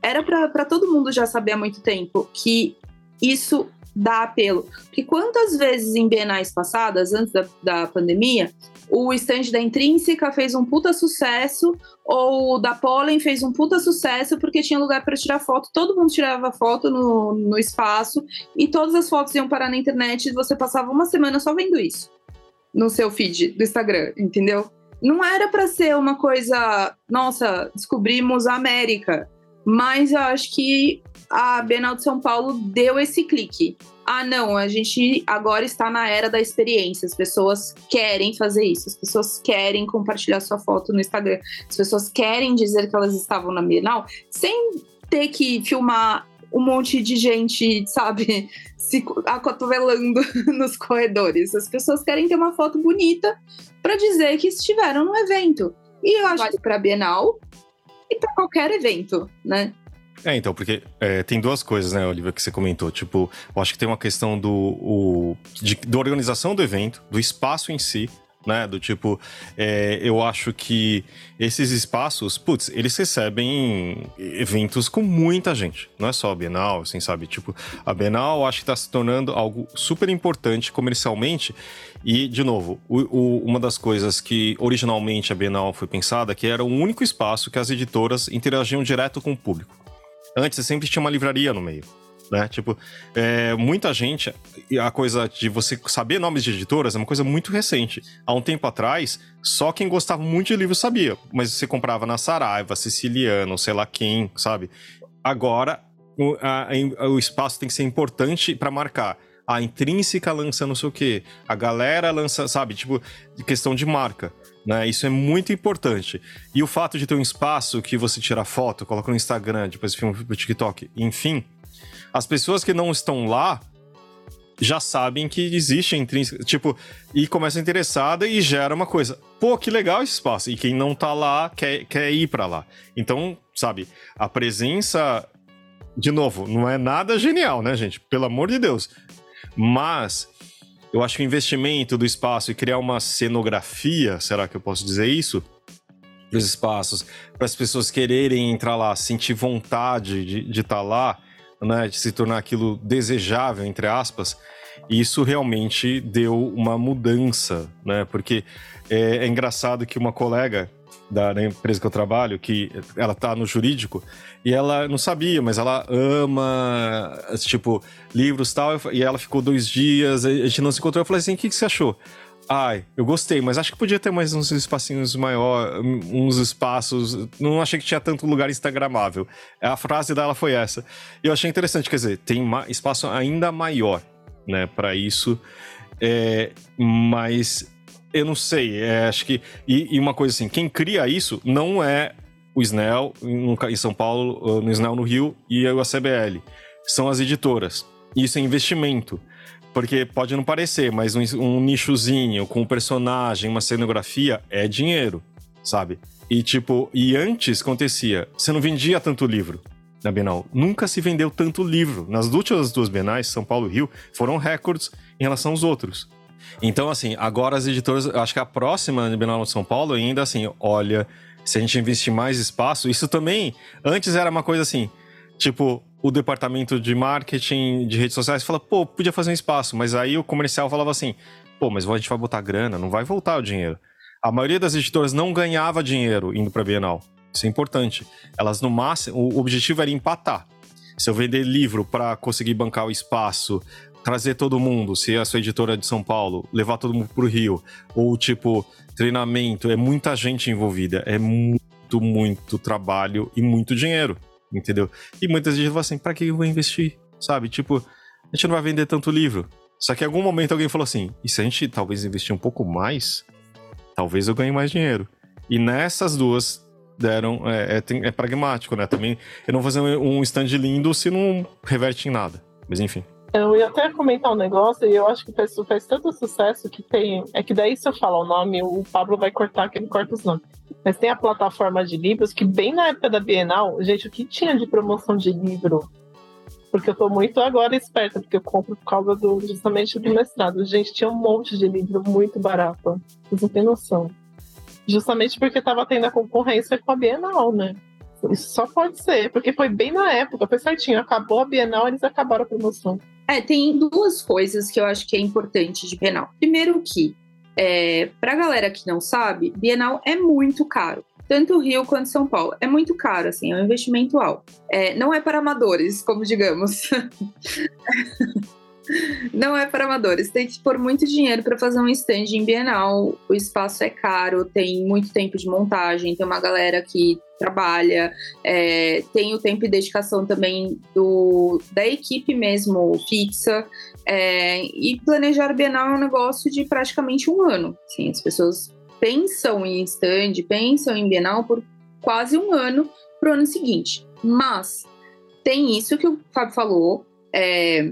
Era para todo mundo já saber há muito tempo que isso dá apelo. Porque quantas vezes em bienais passadas, antes da, da pandemia, o stand da Intrínseca fez um puta sucesso, ou da Pollen fez um puta sucesso porque tinha lugar para tirar foto, todo mundo tirava foto no, no espaço, e todas as fotos iam parar na internet e você passava uma semana só vendo isso no seu feed do Instagram, entendeu? Não era para ser uma coisa, nossa, descobrimos a América, mas eu acho que a Bienal de São Paulo deu esse clique. Ah, não, a gente agora está na era da experiência. As pessoas querem fazer isso, as pessoas querem compartilhar sua foto no Instagram, as pessoas querem dizer que elas estavam na Bienal sem ter que filmar um monte de gente, sabe, se acotovelando nos corredores. As pessoas querem ter uma foto bonita para dizer que estiveram no evento. E eu acho que para Bienal e para qualquer evento, né? É, então, porque é, tem duas coisas, né, Olivia, que você comentou. Tipo, eu acho que tem uma questão do, o, de, da organização do evento, do espaço em si, né? Do tipo, é, eu acho que esses espaços, putz, eles recebem eventos com muita gente. Não é só a Bienal, assim, sabe? Tipo, a Bienal acho que está se tornando algo super importante comercialmente. E, de novo, o, o, uma das coisas que originalmente a Bienal foi pensada, que era o único espaço que as editoras interagiam direto com o público. Antes sempre tinha uma livraria no meio. Né? Tipo, é, muita gente, a coisa de você saber nomes de editoras é uma coisa muito recente. Há um tempo atrás, só quem gostava muito de livro sabia, mas você comprava na Saraiva, Siciliano, sei lá quem, sabe? Agora, o, a, o espaço tem que ser importante para marcar. A intrínseca lança não sei o quê, a galera lança, sabe? Tipo, questão de marca. Né? Isso é muito importante. E o fato de ter um espaço que você tira foto, coloca no Instagram, depois filma pro TikTok, enfim, as pessoas que não estão lá já sabem que existe intrínseca, tipo, e começa interessada e gera uma coisa. Pô, que legal esse espaço. E quem não tá lá quer, quer ir para lá. Então, sabe, a presença de novo, não é nada genial, né, gente? Pelo amor de Deus. Mas eu acho que o investimento do espaço e criar uma cenografia, será que eu posso dizer isso? Para os espaços, para as pessoas quererem entrar lá, sentir vontade de estar tá lá, né, de se tornar aquilo desejável, entre aspas, isso realmente deu uma mudança, né? Porque é, é engraçado que uma colega da, da, empresa que eu trabalho, que ela tá no jurídico, e ela não sabia, mas ela ama, tipo, livros e tal, e ela ficou dois dias, a gente não se encontrou, eu falei assim, o que, que você achou? Ai, eu gostei, mas acho que podia ter mais uns espacinhos maior, uns espaços. Não achei que tinha tanto lugar instagramável. A frase dela foi essa. E eu achei interessante, quer dizer, tem espaço ainda maior, né, para isso. É, mas eu não sei, é, acho que. E, e, uma coisa assim, quem cria isso não é o Snell em São Paulo, no Snell no Rio e a CBL. São as editoras. Isso é investimento. Porque pode não parecer, mas um, um nichozinho com um personagem, uma cenografia é dinheiro, sabe? E tipo, e antes acontecia, você não vendia tanto livro na Bienal. Nunca se vendeu tanto livro. Nas últimas duas Bienais, São Paulo e Rio, foram recordes em relação aos outros. Então, assim, agora as editoras, acho que a próxima Bienal de São Paulo ainda assim, olha, se a gente investir mais espaço, isso também, antes era uma coisa assim, tipo, o departamento de marketing de redes sociais fala, pô, podia fazer um espaço, mas aí o comercial falava assim, pô, mas a gente vai botar grana, não vai voltar o dinheiro. A maioria das editoras não ganhava dinheiro indo para Bienal. Isso é importante. Elas no máximo, o objetivo era empatar. Se eu vender livro para conseguir bancar o espaço, trazer todo mundo, se a sua editora é de São Paulo, levar todo mundo pro Rio, ou tipo, treinamento, é muita gente envolvida, é muito, muito trabalho e muito dinheiro, entendeu? E muitas vezes falam assim, pra que eu vou investir? Sabe? Tipo, a gente não vai vender tanto livro. Só que em algum momento alguém falou assim, e se a gente talvez investir um pouco mais, talvez eu ganhe mais dinheiro. E nessas duas deram, é, é, é pragmático, né? Também eu não vou fazer um stand lindo se não reverte em nada. Mas enfim. Eu ia até comentar um negócio, e eu acho que faz, faz tanto sucesso que tem. É que daí, se eu falar o nome, o Pablo vai cortar, que ele corta os nomes. Mas tem a plataforma de livros que, bem na época da Bienal, gente, o que tinha de promoção de livro? Porque eu tô muito agora esperta, porque eu compro por causa do, justamente do mestrado. Gente, tinha um monte de livro muito barato. Vocês não têm noção. Justamente porque tava tendo a concorrência com a Bienal, né? Isso só pode ser, porque foi bem na época, foi certinho. Acabou a Bienal, eles acabaram a promoção. É, tem duas coisas que eu acho que é importante de Bienal. Primeiro que, é, pra galera que não sabe, Bienal é muito caro. Tanto Rio quanto São Paulo. É muito caro, assim, é um investimento alto. É, não é para amadores, como digamos. Não é para amadores. Tem que pôr muito dinheiro para fazer um stand em Bienal. O espaço é caro, tem muito tempo de montagem, tem uma galera que trabalha, é, tem o tempo e dedicação também do, da equipe mesmo fixa. É, e planejar Bienal é um negócio de praticamente um ano. Assim, as pessoas pensam em stand, pensam em Bienal por quase um ano para o ano seguinte. Mas tem isso que o Fábio falou. É,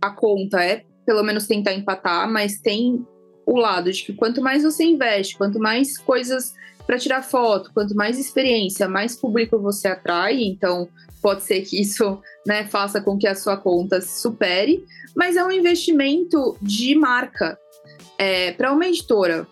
a conta é pelo menos tentar empatar, mas tem o lado de que quanto mais você investe, quanto mais coisas para tirar foto, quanto mais experiência, mais público você atrai, então pode ser que isso né, faça com que a sua conta se supere, mas é um investimento de marca. É, para uma editora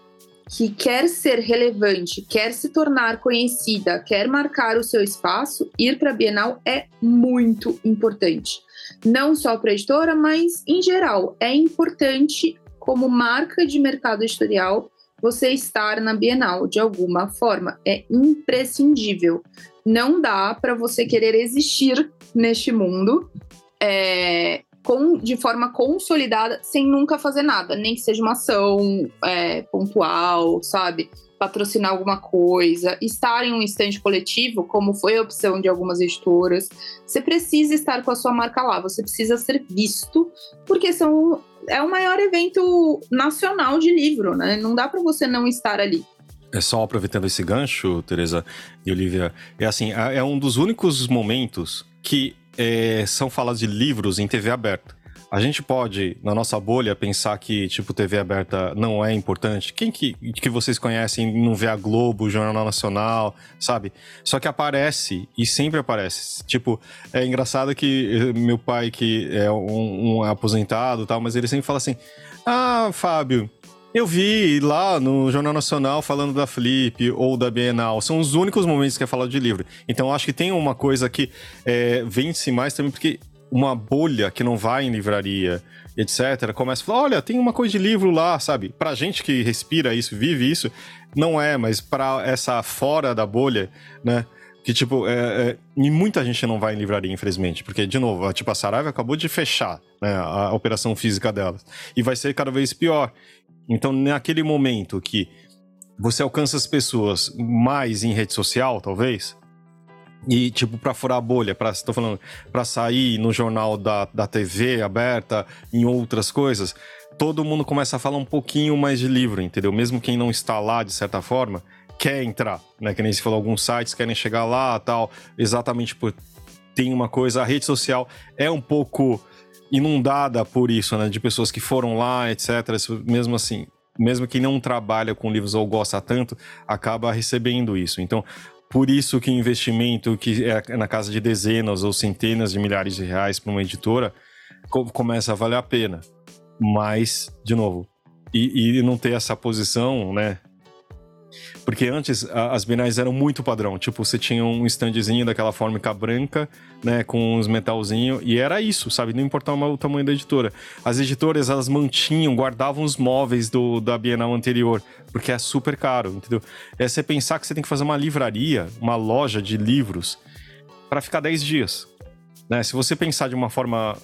que quer ser relevante, quer se tornar conhecida, quer marcar o seu espaço, ir para a Bienal é muito importante não só para a editora, mas em geral. É importante, como marca de mercado editorial, você estar na Bienal de alguma forma. É imprescindível. Não dá para você querer existir neste mundo é, com, de forma consolidada sem nunca fazer nada, nem que seja uma ação é, pontual, sabe? Patrocinar alguma coisa, estar em um estande coletivo, como foi a opção de algumas editoras. Você precisa estar com a sua marca lá, você precisa ser visto, porque são, é o maior evento nacional de livro, né? Não dá para você não estar ali. É só aproveitando esse gancho, Teresa e Olivia, é assim, é, é um dos únicos momentos que é, são falados de livros em TV aberta. A gente pode, na nossa bolha, pensar que, tipo, TV aberta não é importante. Quem que, que vocês conhecem não vê a Globo, Jornal Nacional, sabe? Só que aparece, e sempre aparece. Tipo, é engraçado que eh, meu pai, que é um, um aposentado tal, mas ele sempre fala assim: Ah, Fábio, eu vi lá no Jornal Nacional falando da Flip ou da Bienal. São os únicos momentos que é falado de livro. Então acho que tem uma coisa que é, vence mais também, porque uma bolha que não vai em livraria, etc., começa a falar: olha, tem uma coisa de livro lá, sabe? Pra gente que respira isso, vive isso, não é, mas pra essa fora da bolha, né? Que, tipo, é, é, e muita gente não vai em livraria, infelizmente. Porque, de novo, a, tipo, a Saraiva acabou de fechar né, a, a operação física delas. E vai ser cada vez pior. Então, naquele momento que você alcança as pessoas mais em rede social, talvez, e, tipo, pra furar a bolha, pra, tô falando, pra sair no jornal da, da TV aberta, em outras coisas, todo mundo começa a falar um pouquinho mais de livro, entendeu? Mesmo quem não está lá, de certa forma, quer entrar, né? Que nem se falou, alguns sites querem chegar lá tal, exatamente por. Tem uma coisa, a rede social é um pouco inundada por isso, né? De pessoas que foram lá, etc. Mesmo assim, mesmo quem não trabalha com livros ou gosta tanto, acaba recebendo isso. Então, por isso que investimento que é na casa de dezenas ou centenas de milhares de reais para uma editora começa a valer a pena. Mas, de novo, e, e não ter essa posição, né? Porque antes a, as binais eram muito padrão. Tipo, você tinha um standzinho daquela fórmica branca, né? Com uns metalzinhos. E era isso, sabe? Não importava o tamanho da editora. As editoras, elas mantinham, guardavam os móveis do, da Bienal anterior. Porque é super caro, entendeu? É você pensar que você tem que fazer uma livraria, uma loja de livros, para ficar 10 dias. Né? Se você pensar de uma forma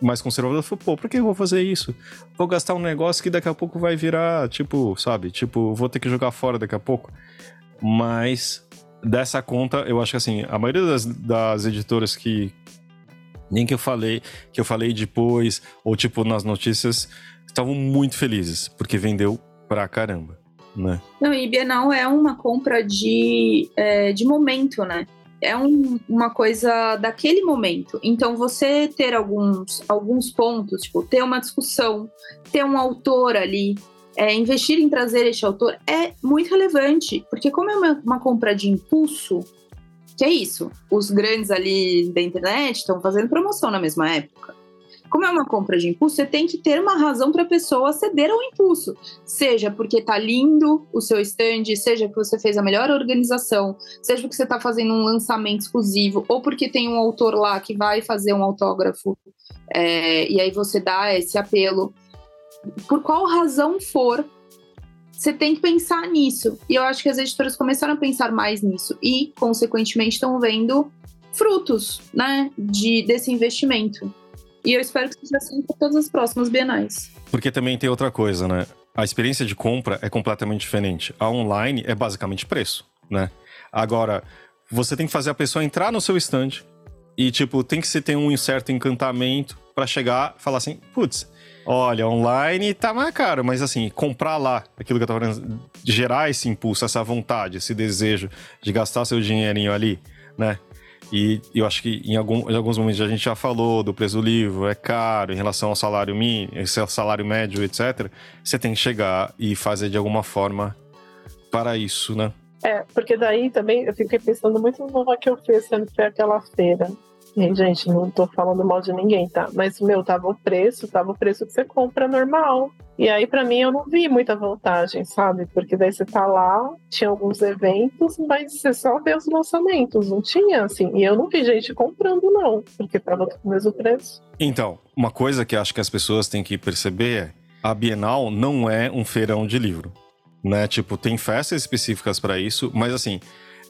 mais conservador, falou, pô, por que eu vou fazer isso? Vou gastar um negócio que daqui a pouco vai virar, tipo, sabe? Tipo, vou ter que jogar fora daqui a pouco. Mas dessa conta, eu acho que assim, a maioria das, das editoras que nem que eu falei, que eu falei depois, ou tipo nas notícias, estavam muito felizes, porque vendeu pra caramba, né? Não, e Bienal é uma compra de, é, de momento, né? É um, uma coisa daquele momento. Então, você ter alguns, alguns pontos, tipo, ter uma discussão, ter um autor ali, é, investir em trazer este autor é muito relevante, porque como é uma, uma compra de impulso, que é isso, os grandes ali da internet estão fazendo promoção na mesma época. Como é uma compra de impulso, você tem que ter uma razão para a pessoa ceder ao impulso. Seja porque tá lindo o seu stand, seja porque você fez a melhor organização, seja porque você está fazendo um lançamento exclusivo, ou porque tem um autor lá que vai fazer um autógrafo, é, e aí você dá esse apelo. Por qual razão for, você tem que pensar nisso. E eu acho que as editoras começaram a pensar mais nisso e, consequentemente, estão vendo frutos né, de, desse investimento. E eu espero que seja assim para todas as próximas bienais. Porque também tem outra coisa, né? A experiência de compra é completamente diferente. A online é basicamente preço, né? Agora, você tem que fazer a pessoa entrar no seu stand e, tipo, tem que se ter um certo encantamento para chegar e falar assim, putz, olha, online tá mais caro, mas assim, comprar lá, aquilo que eu tava falando, gerar esse impulso, essa vontade, esse desejo de gastar seu dinheirinho ali, né? E eu acho que em, algum, em, alguns momentos a gente já falou do preço do livro, é caro em relação ao salário mínimo, é salário médio, etc. Você tem que chegar e fazer de alguma forma para isso, né? É, porque daí também eu fiquei pensando muito no que eu fiz quando foi aquela feira. E, gente, não tô falando mal de ninguém, tá? Mas, meu, tava o preço, tava o preço que você compra normal. E aí, para mim, eu não vi muita vantagem, sabe? Porque daí você tá lá, tinha alguns eventos, mas você só vê os lançamentos, não tinha, assim. E eu não vi gente comprando, não, porque tava com o mesmo preço. Então, uma coisa que acho que as pessoas têm que perceber é a Bienal não é um feirão de livro, né? Tipo, tem festas específicas para isso, mas assim,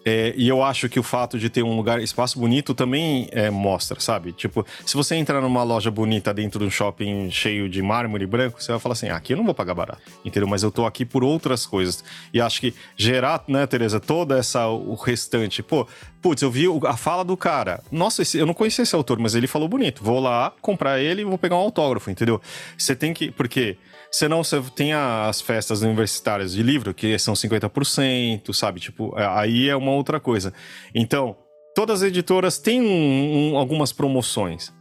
é, e eu acho que o fato de ter um lugar, espaço bonito também é, mostra, sabe? Tipo, se você entrar numa loja bonita dentro de um shopping cheio de mármore branco, você vai falar assim: ah, aqui eu não vou pagar barato, entendeu? Mas eu tô aqui por outras coisas. E acho que gerar, né, Tereza, toda essa, o restante, pô, putz, eu vi a fala do cara. Nossa, esse, eu não conhecia esse autor, mas ele falou bonito. Vou lá comprar ele e vou pegar um autógrafo, entendeu? Você tem que. Porque Senão você tem as festas universitárias de livro, que são 50%, sabe? Tipo, é, aí é uma outra coisa. Então, todas as editoras têm um, um, algumas promoções.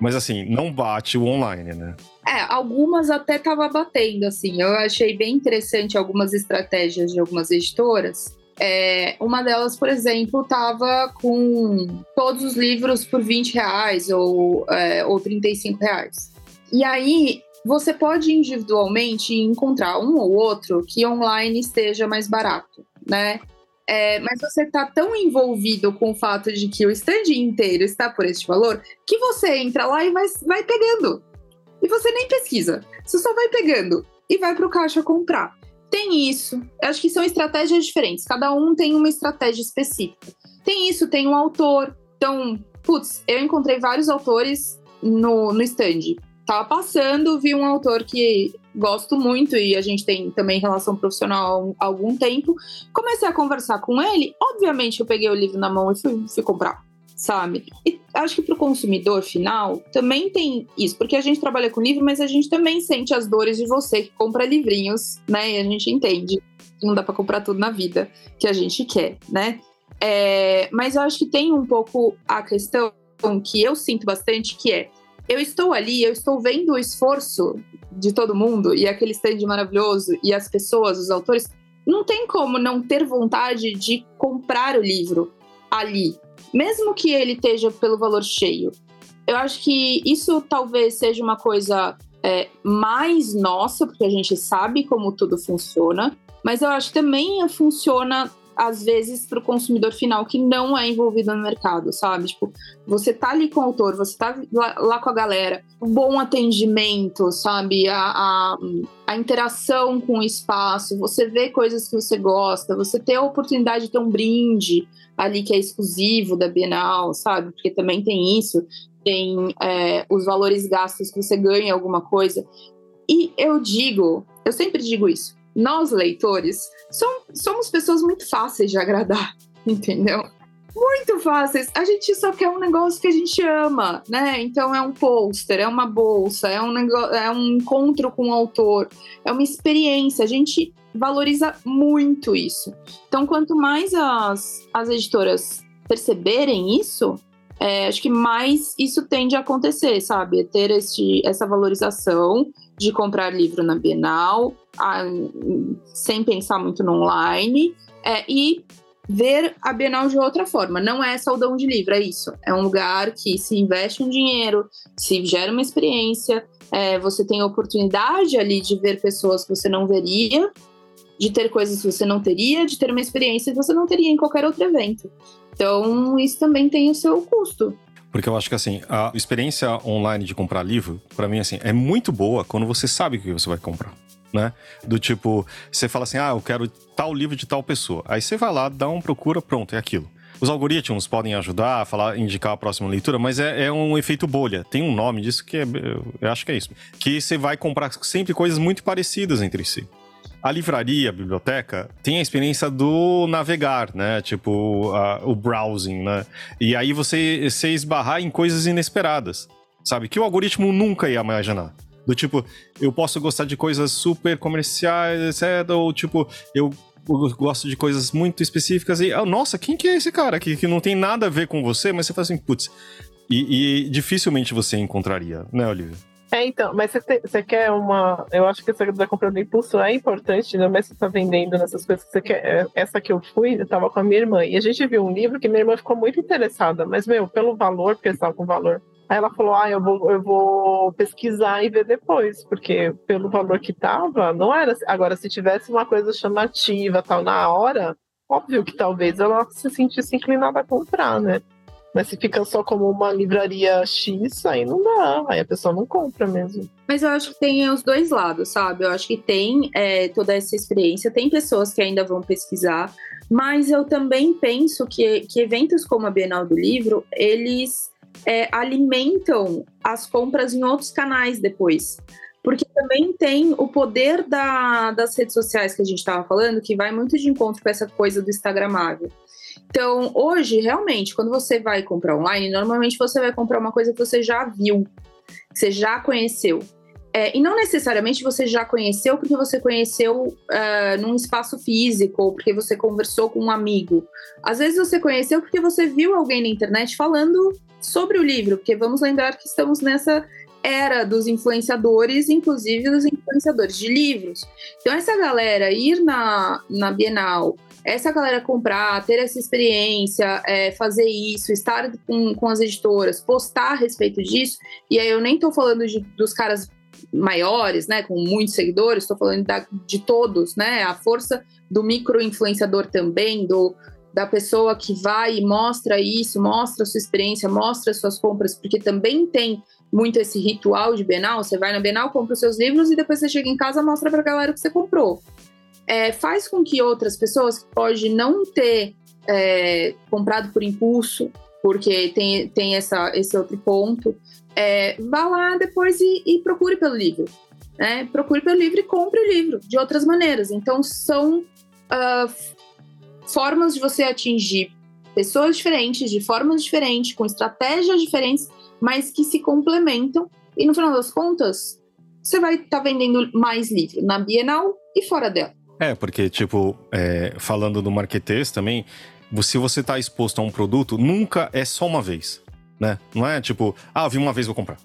Mas assim, não bate o online, né? É, algumas até tava batendo, assim. Eu achei bem interessante algumas estratégias de algumas editoras. É, uma delas, por exemplo, tava com todos os livros por 20 reais ou, é, ou 35 reais. E aí, você pode individualmente encontrar um ou outro que online esteja mais barato, né? É, mas você está tão envolvido com o fato de que o stand inteiro está por este valor que você entra lá e vai, vai pegando. E você nem pesquisa. Você só vai pegando e vai para o caixa comprar. Tem isso. Eu acho que são estratégias diferentes. Cada um tem uma estratégia específica. Tem isso, tem um autor. Então, putz, eu encontrei vários autores no, no stand tava passando, vi um autor que gosto muito e a gente tem também relação profissional há algum tempo. Comecei a conversar com ele, obviamente eu peguei o livro na mão e fui, fui comprar, sabe? E acho que para o consumidor final também tem isso, porque a gente trabalha com livro, mas a gente também sente as dores de você que compra livrinhos, né? E a gente entende que não dá para comprar tudo na vida que a gente quer, né? É, mas eu acho que tem um pouco a questão que eu sinto bastante, que é eu estou ali, eu estou vendo o esforço de todo mundo e aquele stand maravilhoso e as pessoas, os autores, não tem como não ter vontade de comprar o livro ali, mesmo que ele esteja pelo valor cheio. Eu acho que isso talvez seja uma coisa é, mais nossa, porque a gente sabe como tudo funciona, mas eu acho que também funciona às vezes para o consumidor final que não é envolvido no mercado, sabe? Tipo, você tá ali com o autor, você tá lá, lá com a galera, bom atendimento, sabe? A, a, a, interação com o espaço, você vê coisas que você gosta, você ter a oportunidade de ter um brinde ali que é exclusivo da Bienal, sabe? Porque também tem isso, tem é, os valores gastos que você ganha alguma coisa. E eu digo, eu sempre digo isso nós leitores somos pessoas muito fáceis de agradar, entendeu? Muito fáceis. A gente só quer um negócio que a gente ama, né? Então é um pôster, é uma bolsa, é um, negócio, é um encontro com o autor, é uma experiência. A gente valoriza muito isso. Então, quanto mais as, as editoras perceberem isso, é, acho que mais isso tende a acontecer, sabe? Ter esse, essa valorização de comprar livro na Bienal, a, sem pensar muito no online, é, e ver a Bienal de outra forma. Não é saudão de livro, é isso. É um lugar que se investe um dinheiro, se gera uma experiência, é, você tem a oportunidade ali de ver pessoas que você não veria, de ter coisas que você não teria, de ter uma experiência que você não teria em qualquer outro evento. Então, isso também tem o seu custo. Porque eu acho que assim, a experiência online de comprar livro, para mim assim, é muito boa quando você sabe o que você vai comprar. Né? Do tipo, você fala assim: "Ah, eu quero tal livro de tal pessoa". Aí você vai lá, dá uma procura, pronto, é aquilo. Os algoritmos podem ajudar a falar, indicar a próxima leitura, mas é, é, um efeito bolha. Tem um nome disso que é, eu acho que é isso. Que você vai comprar sempre coisas muito parecidas entre si. A livraria, a biblioteca, tem a experiência do navegar, né? Tipo, a, o browsing, né? E aí você, você esbarrar em coisas inesperadas, sabe? Que o algoritmo nunca ia imaginar. Do tipo, eu posso gostar de coisas super comerciais, etc. Ou tipo, eu gosto de coisas muito específicas e, oh, nossa, quem que é esse cara aqui que não tem nada a ver com você, mas você fala assim, putz. E, e dificilmente você encontraria, né, Olivia? É, então, mas você, quer uma. Eu acho que essa da compra do impulso é importante, né? Mas você tá vendendo nessas coisas você quer. É, essa que eu fui, eu tava com a minha irmã. E a gente viu um livro que minha irmã ficou muito interessada, mas, meu, pelo valor, porque estava com valor. Aí ela falou: Ah, eu vou, eu vou pesquisar e ver depois, porque pelo valor que tava, não era. Agora, se tivesse uma coisa chamativa tal na hora, óbvio que talvez ela se sentisse inclinada a comprar, né? Mas se fica só como uma livraria X, aí não dá, aí a pessoa não compra mesmo. Mas eu acho que tem os dois lados, sabe? Eu acho que tem é, toda essa experiência, tem pessoas que ainda vão pesquisar, mas eu também penso que, que eventos como a Bienal do Livro, eles é, alimentam as compras em outros canais depois. Porque também tem o poder da, das redes sociais que a gente estava falando, que vai muito de encontro com essa coisa do Instagramável. Então, hoje, realmente, quando você vai comprar online, normalmente você vai comprar uma coisa que você já viu, que você já conheceu. É, e não necessariamente você já conheceu porque você conheceu uh, num espaço físico ou porque você conversou com um amigo. Às vezes você conheceu porque você viu alguém na internet falando sobre o livro, porque vamos lembrar que estamos nessa era dos influenciadores, inclusive dos influenciadores de livros. Então, essa galera ir na, na Bienal essa galera comprar, ter essa experiência, é, fazer isso, estar com, com as editoras, postar a respeito disso, e aí eu nem tô falando de, dos caras maiores, né, com muitos seguidores, estou falando da, de todos, né, a força do micro-influenciador também, do, da pessoa que vai e mostra isso, mostra sua experiência, mostra as suas compras, porque também tem muito esse ritual de Bienal, você vai na Bienal, compra os seus livros e depois você chega em casa mostra para a galera o que você comprou é, faz com que outras pessoas que pode não ter é, comprado por impulso, porque tem, tem essa, esse outro ponto, é, vá lá depois e, e procure pelo livro. Né? Procure pelo livro e compre o livro de outras maneiras. Então, são uh, formas de você atingir pessoas diferentes, de formas diferentes, com estratégias diferentes, mas que se complementam. E no final das contas, você vai estar tá vendendo mais livro na Bienal e fora dela. É, porque, tipo, é, falando do marketês também, se você está exposto a um produto, nunca é só uma vez, né? Não é tipo, ah, vi uma vez, vou comprar.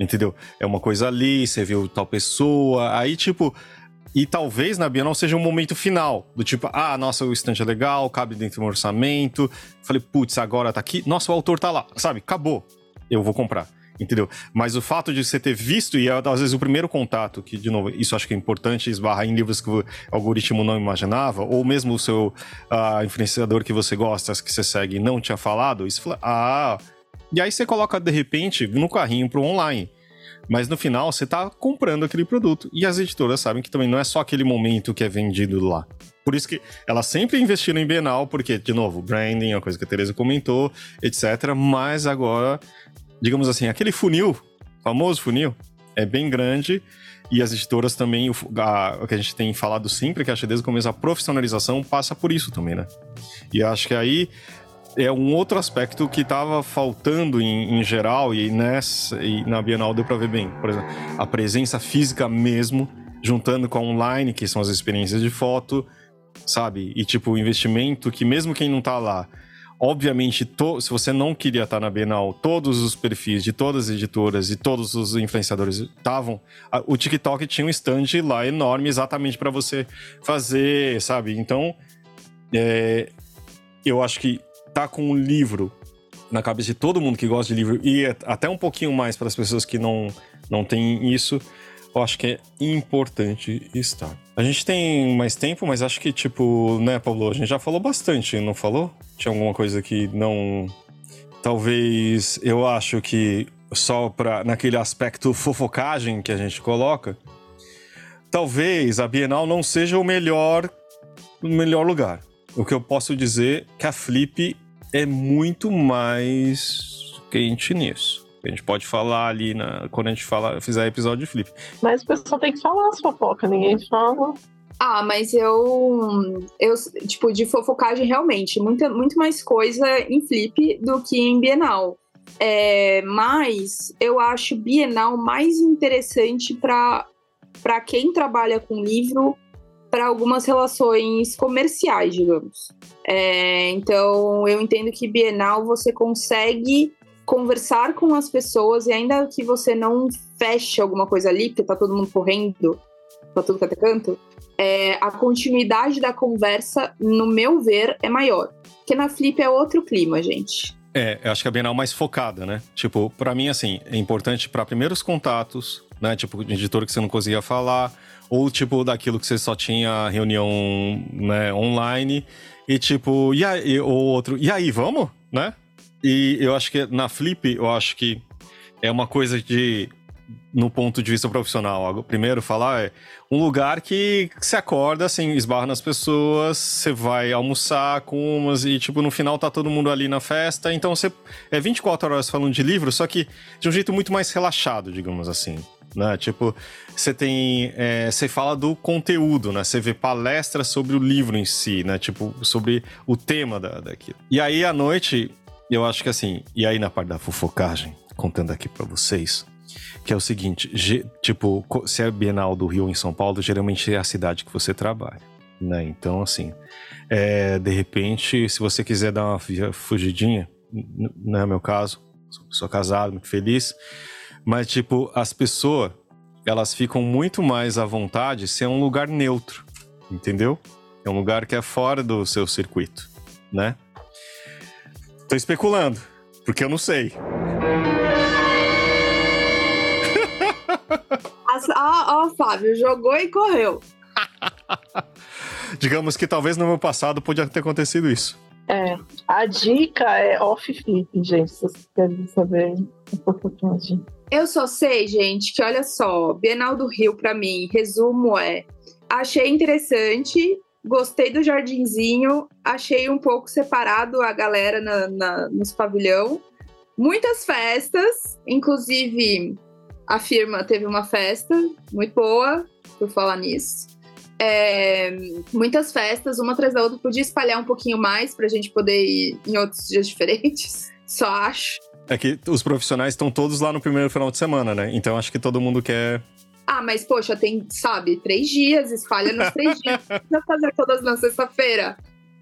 Entendeu? É uma coisa ali, você viu tal pessoa, aí, tipo. E talvez na Bienal seja um momento final, do tipo, ah, nossa, o estante é legal, cabe dentro do orçamento. Falei, putz, agora tá aqui, nossa, o autor tá lá, sabe? Acabou, eu vou comprar. entendeu? Mas o fato de você ter visto, e às vezes o primeiro contato, que, de novo, isso acho que é importante esbarrar em livros que o algoritmo não imaginava, ou mesmo o seu uh, influenciador que você gosta, que você segue, não tinha falado, isso fala, ah. E aí você coloca, de repente, no carrinho pro online. Mas no final você está comprando aquele produto. E as editoras sabem que também não é só aquele momento que é vendido lá. Por isso que elas sempre investiram em Bienal, porque, de novo, branding, é uma coisa que a Teresa comentou, etc. Mas agora, digamos assim, aquele funil, famoso funil, é bem grande. E as editoras também, o, a, o que a gente tem falado sempre, que acho que desde o começo a profissionalização passa por isso também, né? E acho que aí é um outro aspecto que estava faltando em, em, geral e nessa e na Bienal deu para ver bem. Por exemplo, a presença física mesmo, juntando com a online, que são as experiências de foto, sabe? E tipo, o investimento que mesmo quem não tá lá, obviamente, to, se você não queria estar na Bienal, todos os perfis de todas as editoras e todos os influenciadores estavam. O TikTok tinha um stand lá enorme exatamente para você fazer, sabe? Então, é, eu acho que tá com um livro na cabeça de todo mundo que gosta de livro e até um pouquinho mais para as pessoas que não, não têm isso, eu acho que é importante estar. A gente tem mais tempo, mas acho que, tipo, né, Pablo? A gente já falou bastante, não falou? Tinha alguma coisa que não. Talvez eu acho que só para naquele aspecto fofocagem que a gente coloca, talvez a Bienal não seja o melhor, o melhor lugar. O que eu posso dizer é que a Flip é muito mais quente nisso. A gente pode falar ali na, quando a gente fala, fizer episódio de Flip. Mas o pessoal tem que falar as fofocas, ninguém fala. Ah, mas eu, eu, tipo, de fofocagem realmente, muita, muito mais coisa em Flip do que em Bienal. É, mas eu acho Bienal mais interessante para quem trabalha com livro para algumas relações comerciais, digamos. É, então, eu entendo que Bienal você consegue conversar com as pessoas e ainda que você não feche alguma coisa ali, porque tá todo mundo correndo para tudo que é canto, é, a continuidade da conversa, no meu ver, é maior. Porque na Flip é outro clima, gente. É, eu acho que a Bienal mais focada, né? Tipo, para mim, assim, é importante para primeiros contatos, né? Tipo, de editor que você não conseguia falar, ou tipo daquilo que você só tinha reunião né, online e tipo, e aí, ou outro, e aí, vamos, né? E eu acho que na Flip, eu acho que é uma coisa de no ponto de vista profissional. Primeiro, falar é um lugar que você acorda, assim, esbarra nas pessoas, você vai almoçar com umas e, tipo, no final tá todo mundo ali na festa. Então, você é 24 horas falando de livro, só que de um jeito muito mais relaxado, digamos assim né? Tipo, você tem. É, você fala do conteúdo, né? Você vê palestras sobre o livro em si, né? Tipo, sobre o tema da, daquilo. E aí, à noite, eu acho que assim. E aí, na parte da fofocagem, contando aqui para vocês. Que é o seguinte, tipo, se é Bienal do Rio em São Paulo, geralmente é a cidade que você trabalha, né? Então, assim, é, de repente, se você quiser dar uma fugidinha, não é meu caso, sou casado, muito feliz, mas, tipo, as pessoas, elas ficam muito mais à vontade se é um lugar neutro, entendeu? É um lugar que é fora do seu circuito, né? Tô especulando, porque eu não sei. Ó, ó, Fábio, jogou e correu. Digamos que talvez no meu passado podia ter acontecido isso. É, a dica é off-flip, gente, se vocês querem saber um pouquinho de eu só sei, gente, que olha só, Bienal do Rio, para mim, resumo é: achei interessante, gostei do jardinzinho, achei um pouco separado a galera na, na, nos pavilhão. Muitas festas, inclusive a firma teve uma festa muito boa, por falar nisso. É, muitas festas, uma atrás da outra, podia espalhar um pouquinho mais para a gente poder ir em outros dias diferentes, só acho. É que os profissionais estão todos lá no primeiro final de semana, né? Então acho que todo mundo quer. Ah, mas poxa, tem, sabe, três dias, espalha nos três dias. Não fazer todas na sexta-feira.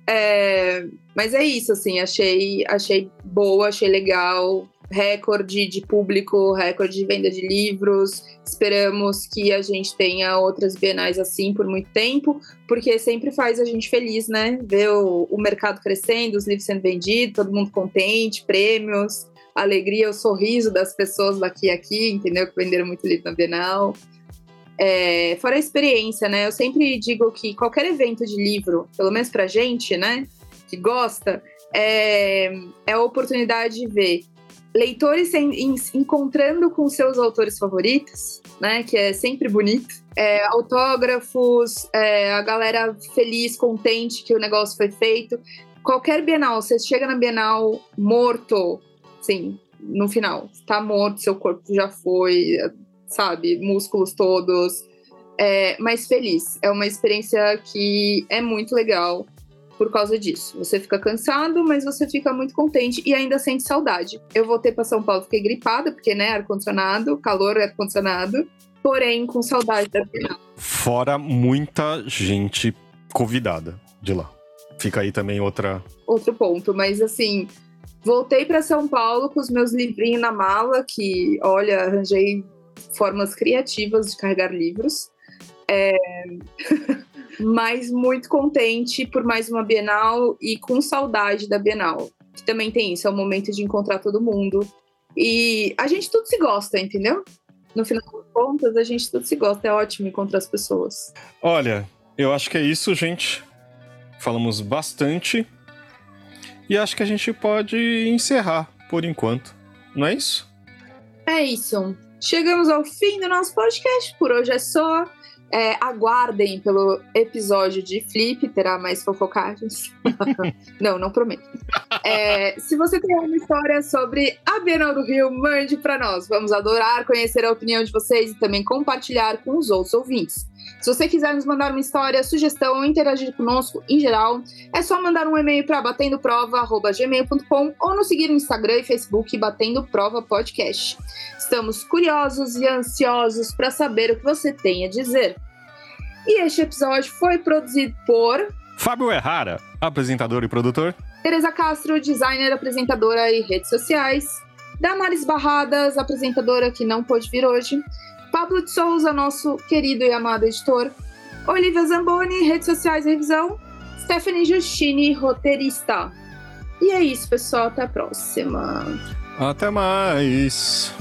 É, mas é isso, assim, achei, achei boa, achei legal. Recorde de público, recorde de venda de livros. Esperamos que a gente tenha outras bienais assim por muito tempo, porque sempre faz a gente feliz, né? Ver o, o mercado crescendo, os livros sendo vendidos, todo mundo contente, prêmios alegria, o sorriso das pessoas daqui e aqui, entendeu? Que venderam muito livro na Bienal. É, fora a experiência, né? Eu sempre digo que qualquer evento de livro, pelo menos pra gente, né, que gosta, é, é a oportunidade de ver leitores em, encontrando com seus autores favoritos, né? Que é sempre bonito. É, autógrafos, é, a galera feliz, contente que o negócio foi feito. Qualquer Bienal, você chega na Bienal morto, sim, no final, tá morto, seu corpo já foi, sabe, músculos todos, é, mas feliz. É uma experiência que é muito legal por causa disso. Você fica cansado, mas você fica muito contente e ainda sente saudade. Eu voltei para São Paulo, fiquei gripada, porque, né, ar-condicionado, calor, ar-condicionado, porém com saudade da final. Fora muita gente convidada de lá. Fica aí também outra. Outro ponto, mas assim, voltei para São Paulo com os meus livrinhos na mala, que, olha, arranjei formas criativas de carregar livros. É... mas muito contente por mais uma Bienal e com saudade da Bienal. Que também tem isso, é o momento de encontrar todo mundo. E a gente tudo se gosta, entendeu? No final das contas, a gente tudo se gosta. É ótimo encontrar as pessoas. Olha, eu acho que é isso, gente. Falamos bastante. E acho que a gente pode encerrar por enquanto. Não é isso? É isso. Chegamos ao fim do nosso podcast. Por hoje é só. É, aguardem pelo episódio de Flip, terá mais fofocagens. não, não prometo. É, se você tem uma história sobre a Bienal do Rio, mande para nós. Vamos adorar conhecer a opinião de vocês e também compartilhar com os outros ouvintes. Se você quiser nos mandar uma história, sugestão ou interagir conosco em geral, é só mandar um e-mail para batendoprova.gmail.com ou nos seguir no Instagram e Facebook Batendo Prova Podcast. Estamos curiosos e ansiosos para saber o que você tem a dizer. E este episódio foi produzido por Fábio Errara, apresentador e produtor. Teresa Castro, designer, apresentadora e redes sociais. Damares Barradas, apresentadora que não pôde vir hoje. Pablo de Souza, nosso querido e amado editor. Olivia Zamboni, redes sociais e revisão. Stephanie Justini, roteirista. E é isso, pessoal. Até a próxima. Até mais.